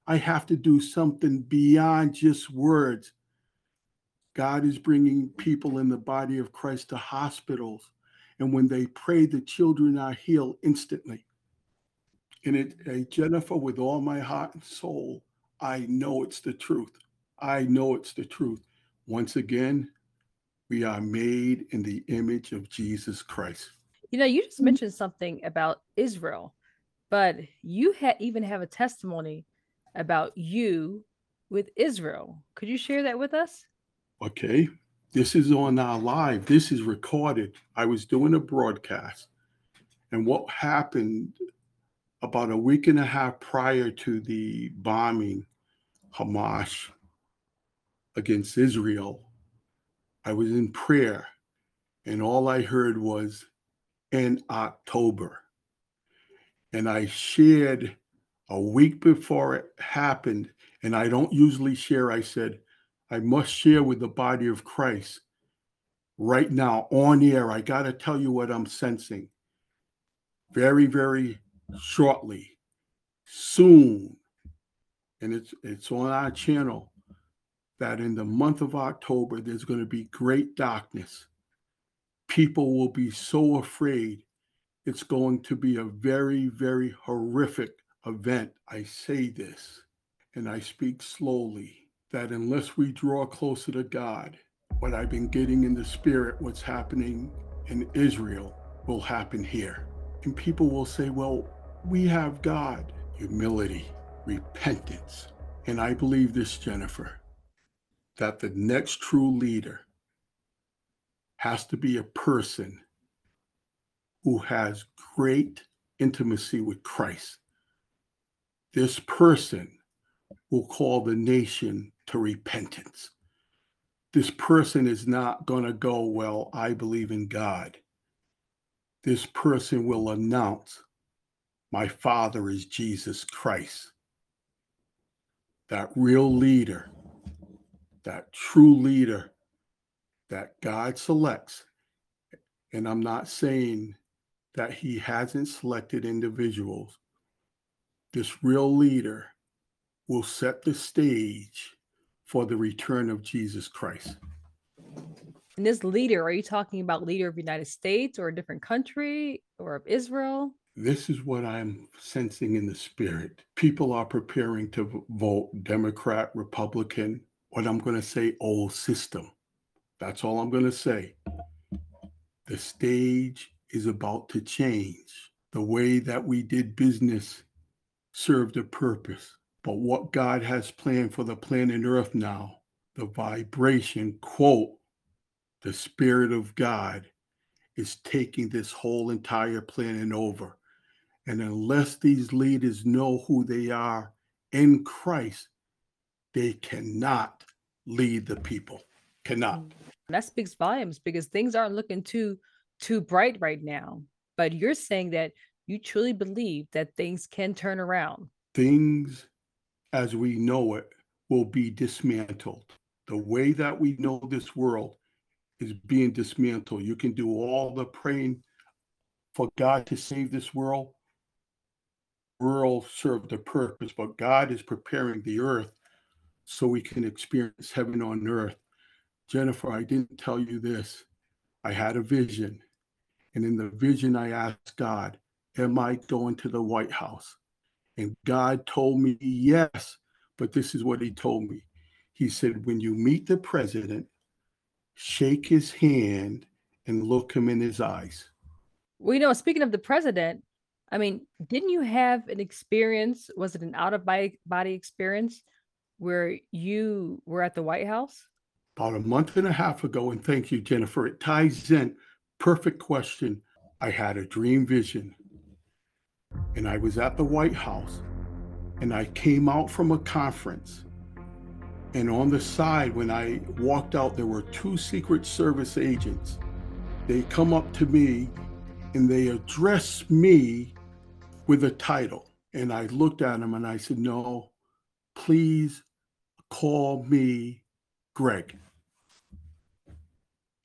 I have to do something beyond just words. God is bringing people in the body of Christ to hospitals. And when they pray, the children are healed instantly. And it, uh, Jennifer, with all my heart and soul, I know it's the truth. I know it's the truth. Once again, we are made in the image of Jesus Christ. You know, you just mentioned something about Israel, but you had even have a testimony about you with Israel. Could you share that with us? Okay. This is on our live. This is recorded. I was doing a broadcast. And what happened about a week and a half prior to the bombing Hamas against Israel, I was in prayer and all I heard was in October. And I shared a week before it happened, and I don't usually share. I said, I must share with the body of Christ right now on air. I got to tell you what I'm sensing. Very, very shortly, soon, and it's it's on our channel that in the month of October there's going to be great darkness. People will be so afraid. It's going to be a very, very horrific event. I say this and I speak slowly that unless we draw closer to God, what I've been getting in the spirit, what's happening in Israel, will happen here. And people will say, well, we have God, humility, repentance. And I believe this, Jennifer, that the next true leader has to be a person who has great intimacy with Christ. This person will call the nation to repentance. This person is not going to go, Well, I believe in God. This person will announce, My Father is Jesus Christ. That real leader, that true leader that God selects. And I'm not saying that he hasn't selected individuals. This real leader will set the stage for the return of Jesus Christ. And this leader, are you talking about leader of United States or a different country or of Israel? This is what I'm sensing in the spirit. People are preparing to vote Democrat, Republican, what I'm going to say, old system. That's all I'm going to say. The stage is about to change. The way that we did business served a purpose. But what God has planned for the planet Earth now, the vibration, quote, the Spirit of God is taking this whole entire planet over. And unless these leaders know who they are in Christ, they cannot lead the people. Cannot. Mm. That speaks volumes because things aren't looking too too bright right now. But you're saying that you truly believe that things can turn around. Things as we know it will be dismantled. The way that we know this world is being dismantled. You can do all the praying for God to save this world. World served a purpose, but God is preparing the earth so we can experience heaven on earth. Jennifer, I didn't tell you this. I had a vision. And in the vision, I asked God, Am I going to the White House? And God told me yes. But this is what He told me He said, When you meet the president, shake his hand and look him in his eyes. Well, you know, speaking of the president, I mean, didn't you have an experience? Was it an out of body experience where you were at the White House? About a month and a half ago, and thank you, Jennifer. It ties in. Perfect question. I had a dream vision, and I was at the White House, and I came out from a conference, And on the side, when I walked out, there were two Secret Service agents. They come up to me and they address me with a title. And I looked at him and I said, No, please call me Greg.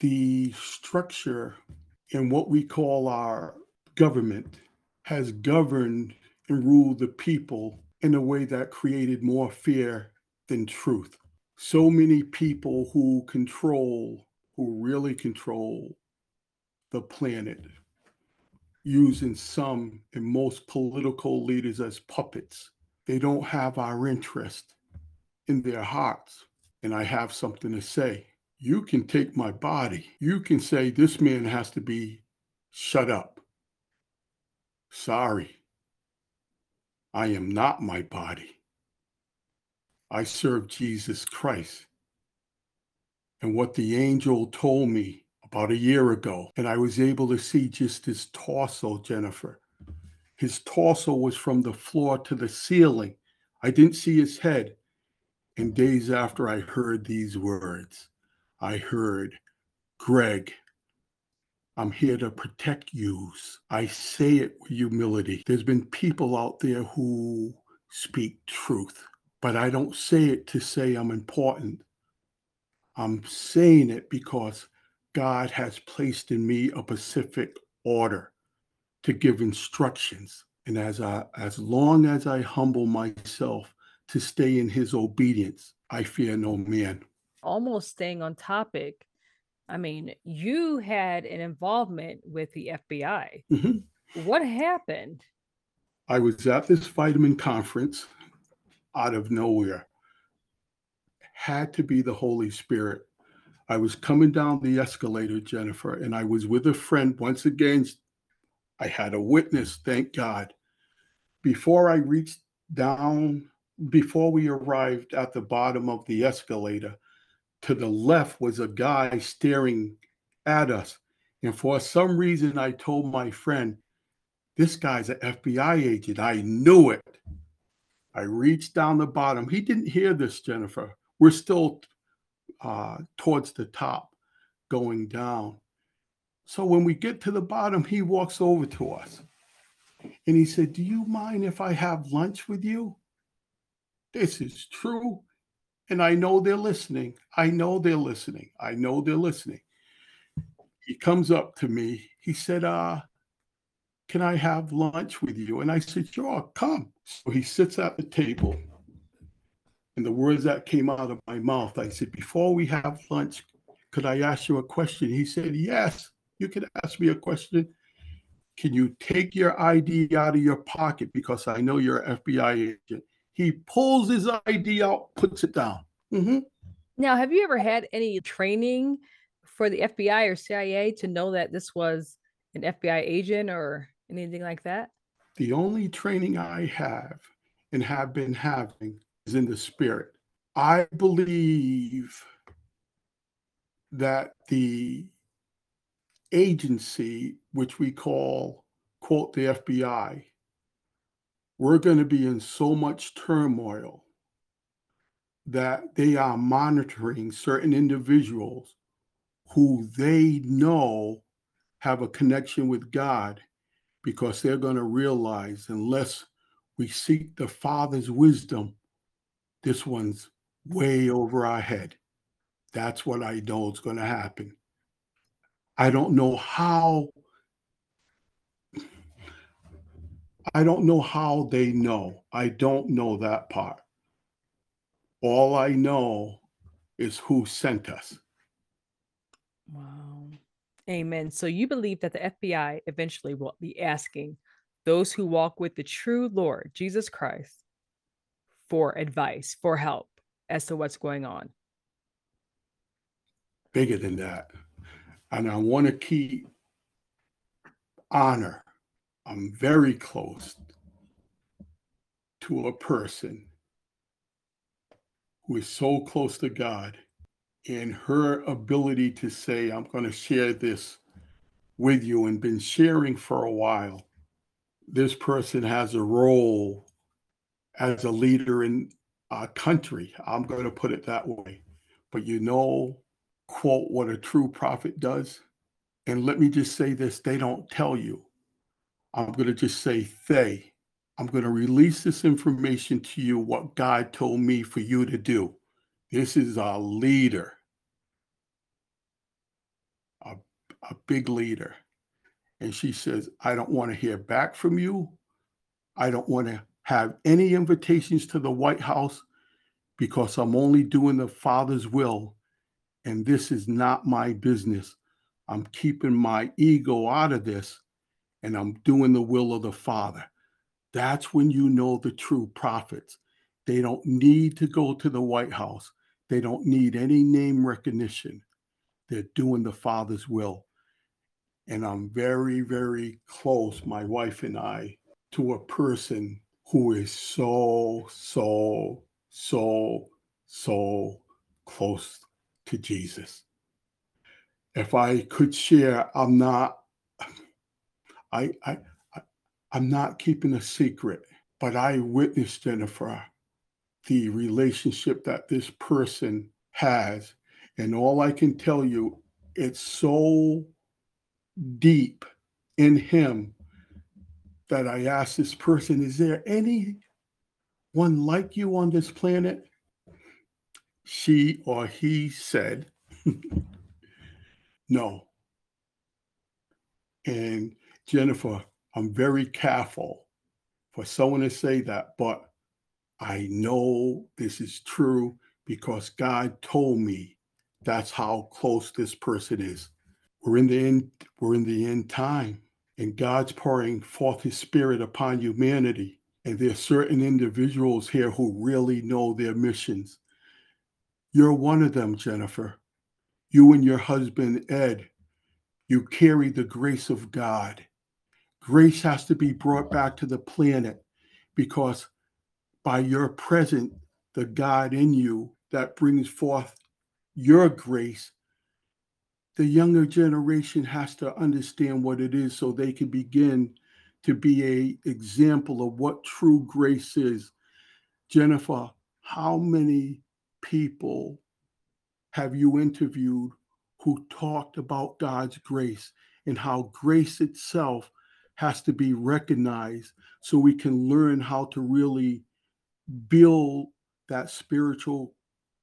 The structure in what we call our government has governed and ruled the people in a way that created more fear than truth. So many people who control, who really control the planet, using some and most political leaders as puppets. They don't have our interest in their hearts. And I have something to say. You can take my body. You can say this man has to be shut up. Sorry. I am not my body. I serve Jesus Christ. And what the angel told me about a year ago, and I was able to see just his torso, Jennifer. His torso was from the floor to the ceiling. I didn't see his head. And days after I heard these words, I heard, Greg, I'm here to protect you. I say it with humility. There's been people out there who speak truth, but I don't say it to say I'm important. I'm saying it because God has placed in me a specific order to give instructions. And as I, as long as I humble myself to stay in his obedience, I fear no man. Almost staying on topic, I mean, you had an involvement with the FBI. Mhm. What happened? I was at this vitamin conference out of nowhere. Had to be the Holy Spirit. I was coming down the escalator, Jennifer, and I was with a friend. Once again, I had a witness, thank God. Before I reached down, before we arrived at the bottom of the escalator, to the left was a guy staring at us. And for some reason, I told my friend, This guy's an FBI agent. I knew it. I reached down the bottom. He didn't hear this, Jennifer. We're still uh, towards the top going down. So when we get to the bottom, he walks over to us and he said, Do you mind if I have lunch with you? This is true. And I know they're listening. I know they're listening. I know they're listening. He comes up to me. He said, uh, Can I have lunch with you? And I said, Sure, come. So he sits at the table. And the words that came out of my mouth, I said, Before we have lunch, could I ask you a question? He said, Yes, you can ask me a question. Can you take your ID out of your pocket? Because I know you're an FBI agent. He pulls his ID out, puts it down. Mhm. Now, have you ever had any training for the FBI or CIA to know that this was an FBI agent or anything like that? The only training I have and have been having is in the spirit. I believe that the agency, which we call, quote, the FBI, we're going to be in so much turmoil that they are monitoring certain individuals who they know have a connection with God because they're going to realize unless we seek the Father's wisdom, this one's way over our head. That's what I know is going to happen. I don't know how. I don't know how they know. I don't know that part. All I know is who sent us. Wow. Amen. So you believe that the FBI eventually will be asking those who walk with the true Lord, Jesus Christ, for advice, for help as to what's going on. Bigger than that. And I want to keep honor. I'm very close to a person who is so close to God and her ability to say, I'm going to share this with you and been sharing for a while. This person has a role as a leader in uh, country. I'm going to put it that way. But you know, quote, what a true prophet does? And let me just say this they don't tell you. I'm going to just say they. I'm going to release this information to you, what God told me for you to do. This is a leader, a, a big leader. And she says, I don't want to hear back from you. I don't want to have any invitations to the White House because I'm only doing the Father's will. And this is not my business. I'm keeping my ego out of this and I'm doing the will of the Father. That's when you know the true prophets. They don't need to go to the White House, they don't need any name recognition. They're doing the Father's will. And I'm very, very close, my wife and I, to a person who is so, so, so, so close to Jesus. If I could share, I'm not, I, I, I'm not keeping a secret, but I witnessed Jennifer the relationship that this person has. And all I can tell you, it's so deep in him that I asked this person, Is there anyone like you on this planet? She or he said, No. And Jennifer, I'm very careful for someone to say that, but I know this is true because God told me that's how close this person is. We're in the end, we're in the end time, and God's pouring forth his spirit upon humanity. And there are certain individuals here who really know their missions. You're one of them, Jennifer. You and your husband, Ed, you carry the grace of God. Grace has to be brought back to the planet because by your present, the God in you that brings forth your grace, the younger generation has to understand what it is so they can begin to be a example of what true grace is. Jennifer, how many people have you interviewed who talked about God's grace and how grace itself has to be recognized so we can learn how to really build that spiritual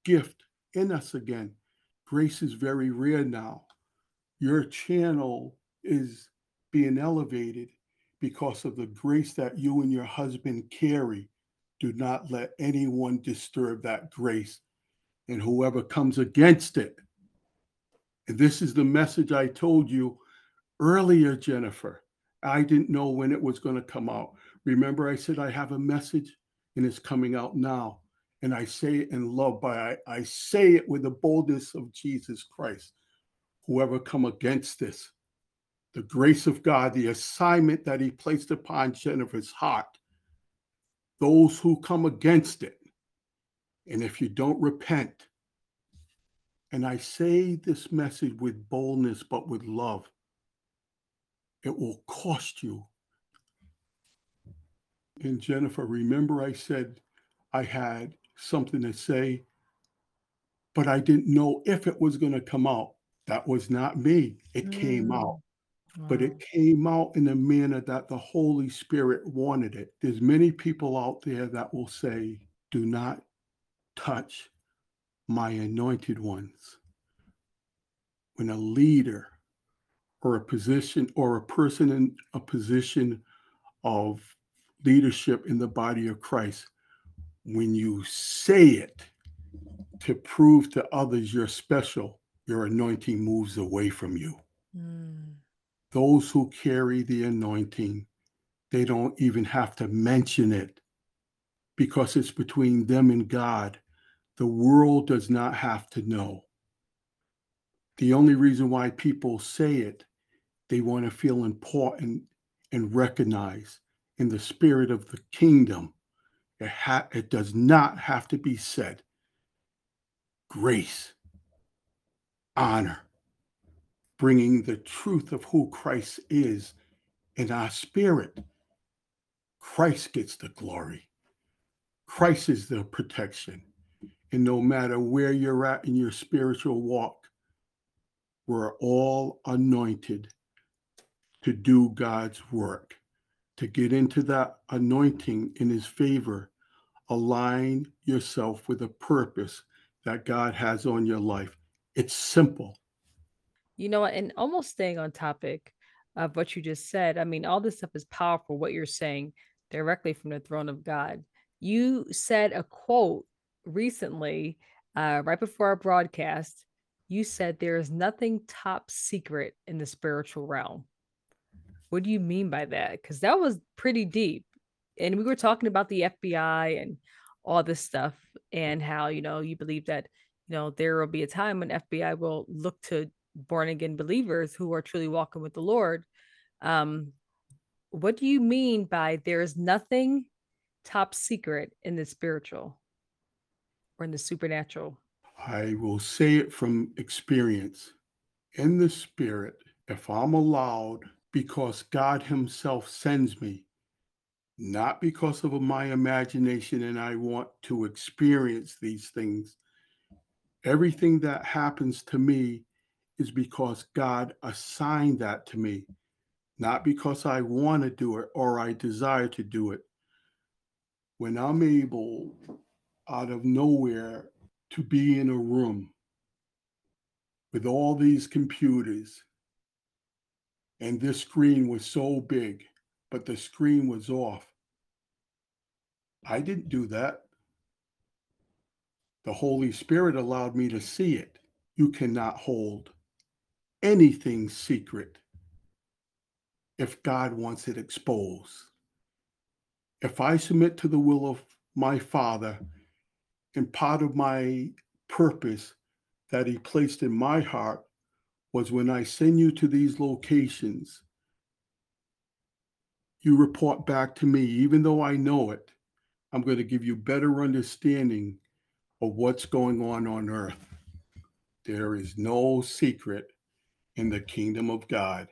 gift in us again. Grace is very rare now. Your channel is being elevated because of the grace that you and your husband carry. Do not let anyone disturb that grace and whoever comes against it. And this is the message I told you earlier, Jennifer. I didn't know when it was going to come out. Remember, I said I have a message and it's coming out now. And I say it in love, but I, I say it with the boldness of Jesus Christ. Whoever come against this, the grace of God, the assignment that he placed upon Jennifer's heart, those who come against it, and if you don't repent, and I say this message with boldness, but with love, it will cost you and Jennifer, remember I said I had something to say, but I didn't know if it was going to come out. That was not me. It came mm. out. But it came out in a manner that the Holy Spirit wanted it. There's many people out there that will say, do not touch my anointed ones. When a leader or a position or a person in a position of leadership in the body of Christ, when you say it to prove to others you're special, your anointing moves away from you. Mm. Those who carry the anointing, they don't even have to mention it because it's between them and God. The world does not have to know. The only reason why people say it, they want to feel important and recognized in the spirit of the kingdom. It, ha- it does not have to be said. Grace, honor, bringing the truth of who Christ is in our spirit. Christ gets the glory. Christ is the protection. And no matter where you're at in your spiritual walk, we're all anointed to do God's work, to get into that anointing in His favor. Align yourself with a purpose that God has on your life. It's simple. You know? And almost staying on topic of what you just said, I mean, all this stuff is powerful, what you're saying directly from the throne of God. You said a quote recently, uh, right before our broadcast. You said there is nothing top secret in the spiritual realm. What do you mean by that? Because that was pretty deep. And we were talking about the FBI and all this stuff and how, you know, you believe that, you know, there will be a time when FBI will look to born again believers who are truly walking with the Lord. Um, what do you mean by there is nothing top secret in the spiritual or in the supernatural? I will say it from experience. In the spirit, if I'm allowed, because God Himself sends me, not because of my imagination and I want to experience these things. Everything that happens to me is because God assigned that to me, not because I want to do it or I desire to do it. When I'm able out of nowhere to be in a room with all these computers, and this screen was so big, but the screen was off. I didn't do that. The Holy Spirit allowed me to see it. You cannot hold anything secret if God wants it exposed. If I submit to the will of my Father and part of my purpose that He placed in my heart was when I send you to these locations, you report back to me, even though I know it, I'm going to give you better understanding of what's going on on earth. There is no secret in the kingdom of God.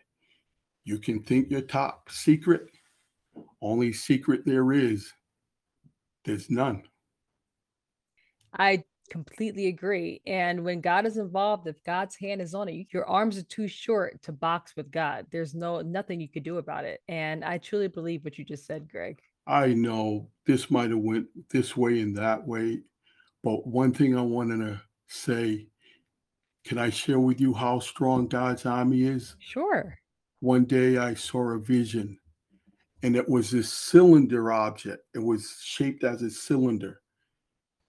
You can think your top secret, only secret there is, there's none. I completely agree. And when God is involved, if God's hand is on it, your arms are too short to box with God. There's no nothing you could do about it. And I truly believe what you just said, Greg. I know this might have went this way and that way, but one thing I wanted to say, can I share with you how strong God's army is? Sure. One day I saw a vision and it was this cylinder object. It was shaped as a cylinder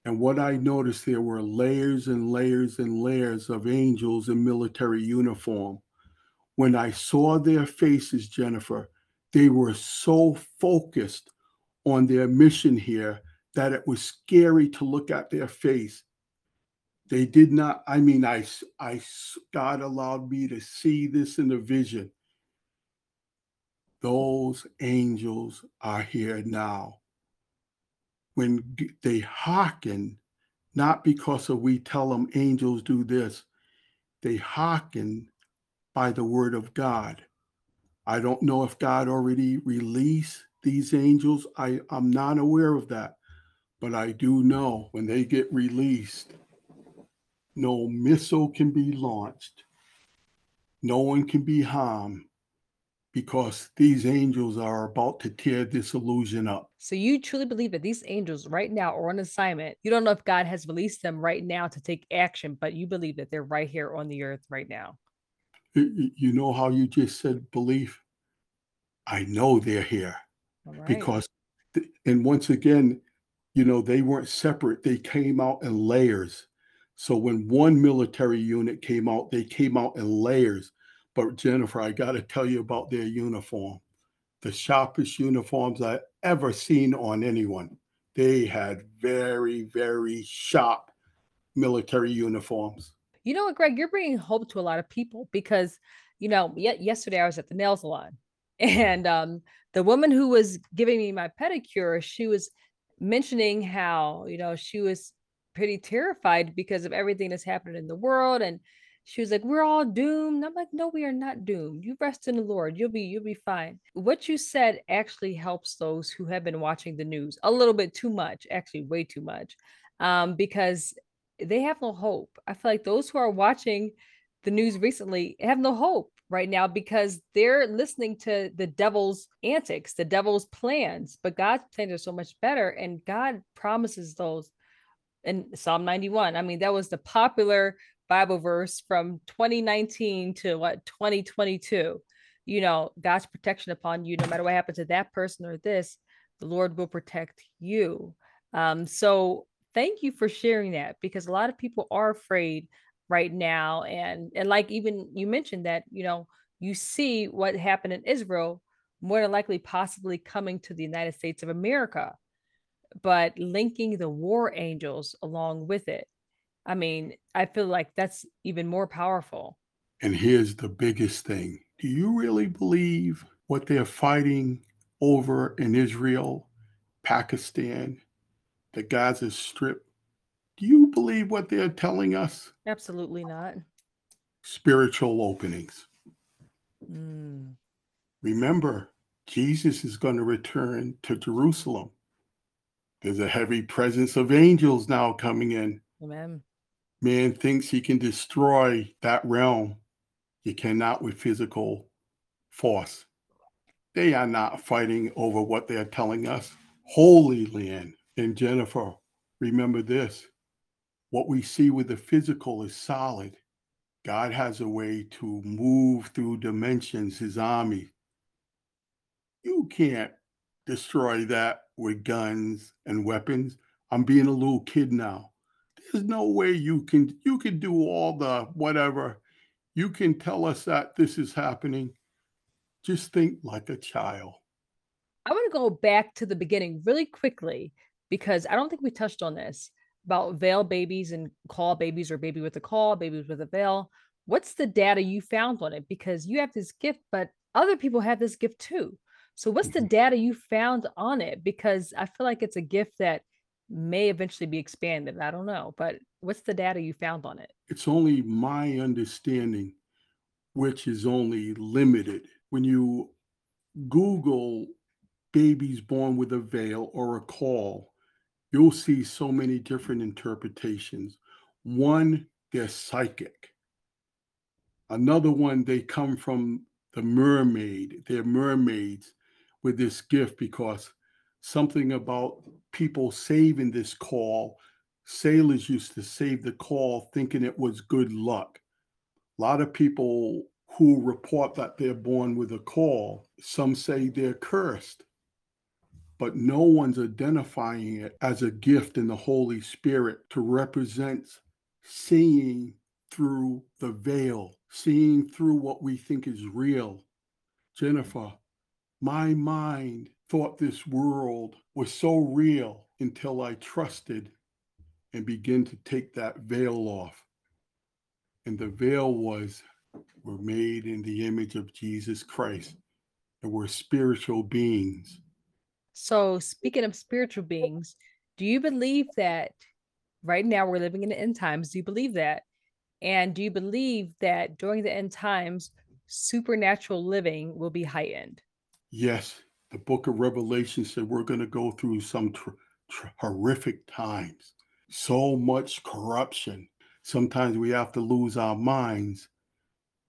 and what I noticed, there were layers and layers and layers of angels in military uniform. When I saw their faces, Jennifer, they were so focused on their mission here that it was scary to look at their face. They did not, I mean, I, I, God allowed me to see this in a vision. Those angels are here now when they hearken, not because of we tell them angels do this, they hearken by the word of God. I don't know if God already released these angels. I, I'm not aware of that. But I do know when they get released, no missile can be launched, no one can be harmed, because these angels are about to tear this illusion up. So you truly believe that these angels right now are on assignment. You don't know if God has released them right now to take action, but you believe that they're right here on the earth right now. You know how you just said belief? I know they're here right. because, and once again, you know, they weren't separate, they came out in layers. So when one military unit came out, they came out in layers. But Jennifer, I got to tell you about their uniform. The sharpest uniforms I ever seen on anyone. They had very, very sharp military uniforms. You know what, Greg? You're bringing hope to a lot of people because, you know, yesterday I was at the nail salon, and um, the woman who was giving me my pedicure, she was mentioning how you know she was pretty terrified because of everything that's happened in the world and she was like, "We're all doomed." I'm like, "No, we are not doomed. You rest in the Lord. You'll be you'll be fine." What you said actually helps those who have been watching the news a little bit too much, actually way too much, um, because they have no hope. I feel like those who are watching the news recently have no hope right now because they're listening to the devil's antics, the devil's plans. But God's plans are so much better, and God promises those in Psalm 91. I mean, that was the popular Bible verse from 2019 to what 2022. You know, God's protection upon you, no matter what happens to that person or this, the Lord will protect you. Um, so thank you for sharing that because a lot of people are afraid right now. And and like even you mentioned that, you know, you see what happened in Israel more than likely possibly coming to the United States of America, but linking the war angels along with it I mean, I feel like that's even more powerful. And here's the biggest thing Do you really believe what they're fighting over in Israel, Pakistan, the Gaza Strip? Do you believe what they're telling us? Absolutely not. Spiritual openings. Mm. Remember, Jesus is going to return to Jerusalem. There's a heavy presence of angels now coming in. Amen man thinks he can destroy that realm, you cannot with physical force. They are not fighting over what they're telling us. Holy Land and Jennifer, remember this what we see with the physical is solid. God has a way to move through dimensions, his army. You can't destroy that with guns and weapons. I'm being a little kid now there's no way you can you can do all the whatever. You can tell us that this is happening. Just think like a child. I want to go back to the beginning really quickly because I don't think we touched on this about veil babies and caul babies or baby with a caul, babies with a veil. What's the data you found on it? Because you have this gift, but other people have this gift too. So, what's the mm-hmm. data you found on it? Because I feel like it's a gift that may eventually be expanded. I don't know, but what's the data you found on it? It's only my understanding, which is only limited. When you Google babies born with a veil or a caul, you'll see so many different interpretations. One, they're psychic. Another one, they come from the mermaid. They're mermaids with this gift because something about people saving this caul. Sailors used to save the caul thinking it was good luck. A lot of people who report that they're born with a caul, some say they're cursed, but no one's identifying it as a gift in the Holy Spirit to represent seeing through the veil, seeing through what we think is real. Jennifer, my mind thought this world was so real until I trusted and began to take that veil off. And the veil was we're made in the image of Jesus Christ, and we're spiritual beings. So, speaking of spiritual beings, do you believe that right now we're living in the end times? Do you believe that? And do you believe that during the end times, supernatural living will be heightened? Yes, the book of Revelation said we're going to go through some tr- tr- horrific times, so much corruption. Sometimes we have to lose our minds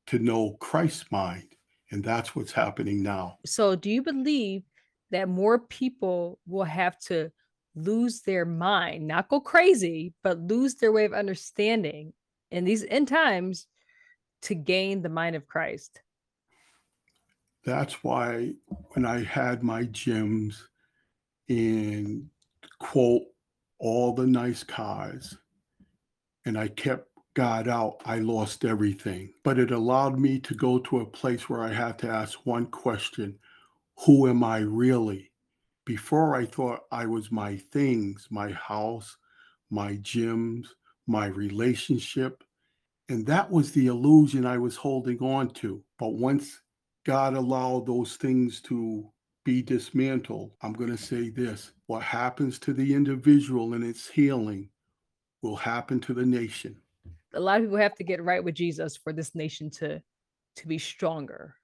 to know Christ's mind. And that's what's happening now. So, do you believe that more people will have to lose their mind, not go crazy, but lose their way of understanding in these end times to gain the mind of Christ? That's why when I had my gyms and quote all the nice cars and I kept God out, I lost everything. But it allowed me to go to a place where I had to ask one question Who am I really? Before I thought I was my things, my house, my gyms, my relationship. And that was the illusion I was holding on to. But once God allow those things to be dismantled, I'm going to say this what happens to the individual in its healing will happen to the nation. a lot of people have to get right with Jesus for this nation to to be stronger.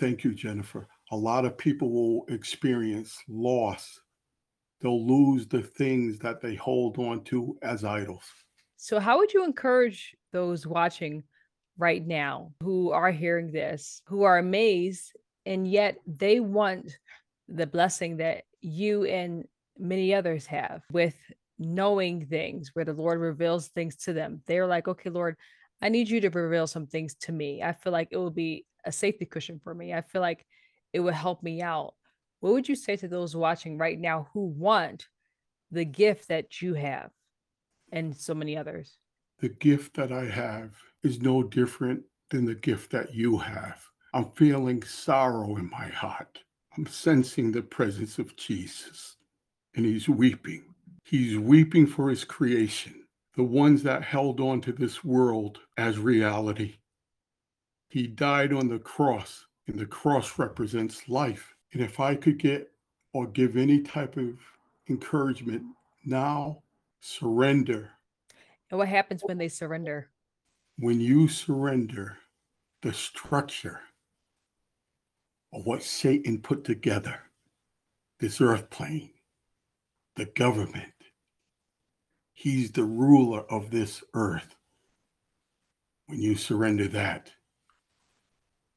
Thank you, Jennifer. A lot of people will experience loss. They'll lose the things that they hold on to as idols. So, how would you encourage those watching right now who are hearing this, who are amazed, and yet they want the blessing that you and many others have with knowing things where the Lord reveals things to them? They're like, okay, Lord, I need you to reveal some things to me. I feel like it will be a safety cushion for me. I feel like it will help me out. What would you say to those watching right now who want the gift that you have and so many others? The gift that I have is no different than the gift that you have. I'm feeling sorrow in my heart. I'm sensing the presence of Jesus, and he's weeping. He's weeping for his creation, the ones that held on to this world as reality. He died on the cross, and the cross represents life. And if I could get or give any type of encouragement now, surrender. And what happens when they surrender? When you surrender the structure of what Satan put together, this earth plane, the government, he's the ruler of this earth. When you surrender that,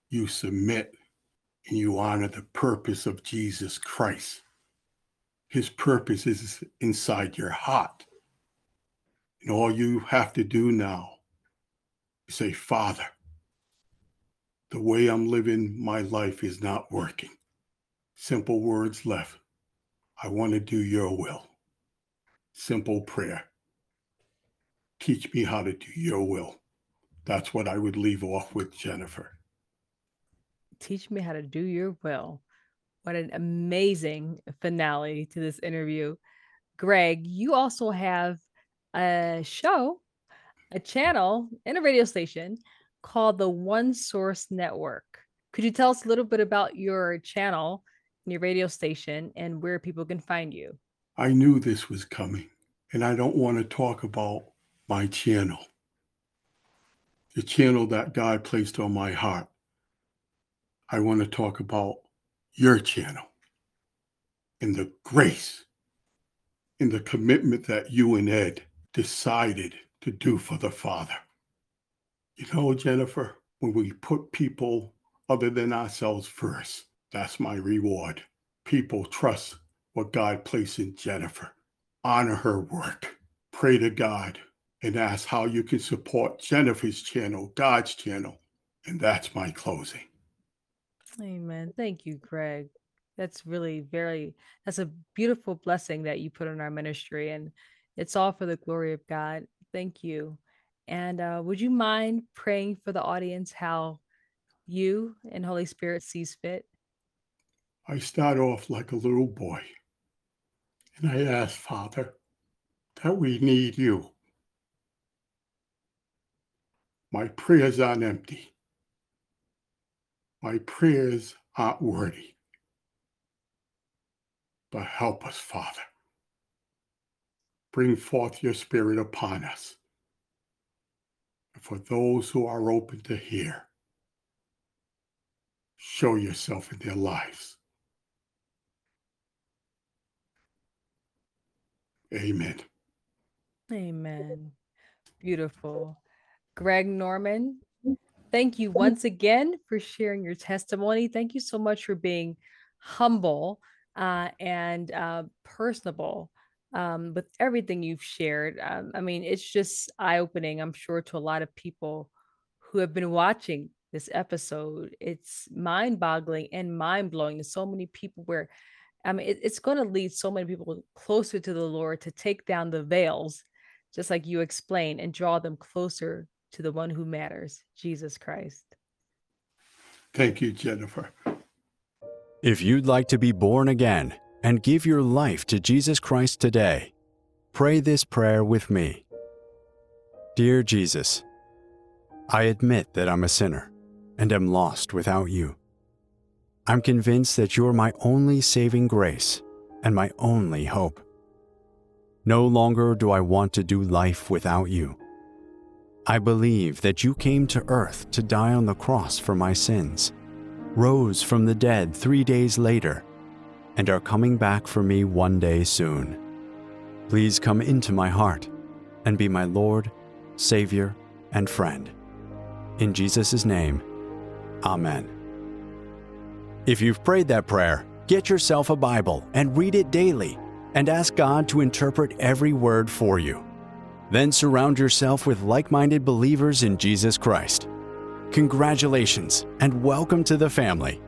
you submit and you honor the purpose of Jesus Christ. His purpose is inside your heart. And all you have to do now say, Father, the way I'm living my life is not working. Simple words left. I want to do your will. Simple prayer. Teach me how to do your will. That's what I would leave off with, Jennifer. Teach me how to do your will. What an amazing finale to this interview. Greg, you also have a show, a channel, and a radio station called the One Source Network. Could you tell us a little bit about your channel and your radio station and where people can find you? I knew this was coming, and I don't want to talk about my channel, the channel that God placed on my heart. I want to talk about your channel and the grace and the commitment that you and Ed decided to do for the Father. You know, Jennifer, when we put people other than ourselves first, that's my reward. People trust what God placed in Jennifer. Honor her work. Pray to God and ask how you can support Jennifer's channel, God's channel. And that's my closing. Amen. Thank you, Greg. That's really very, that's a beautiful blessing that you put in our ministry. And it's all for the glory of God. Thank you. And uh, would you mind praying for the audience how you and Holy Spirit sees fit? I start off like a little boy and I ask, Father, that we need you. My prayers aren't empty. My prayers aren't wordy. But help us, Father. Bring forth your Spirit upon us. And for those who are open to hear, show yourself in their lives. Amen. Amen. Beautiful. Greg Norman, thank you once again for sharing your testimony. Thank you so much for being humble uh, and uh, personable um, with everything you've shared. Um, I mean, it's just eye opening, I'm sure, to a lot of people who have been watching this episode. It's mind boggling and mind blowing to so many people where I mean, it, it's going to lead so many people closer to the Lord to take down the veils, just like you explained, and draw them closer to the one who matters, Jesus Christ. Thank you, Jennifer. If you'd like to be born again and give your life to Jesus Christ today, pray this prayer with me. Dear Jesus, I admit that I'm a sinner and am lost without you. I'm convinced that you're my only saving grace and my only hope. No longer do I want to do life without you. I believe that you came to earth to die on the cross for my sins, rose from the dead three days later, and are coming back for me one day soon. Please come into my heart and be my Lord, Savior, and friend. In Jesus' name, Amen. If you've prayed that prayer, get yourself a Bible and read it daily and ask God to interpret every word for you. Then surround yourself with like minded believers in Jesus Christ. Congratulations and welcome to the family.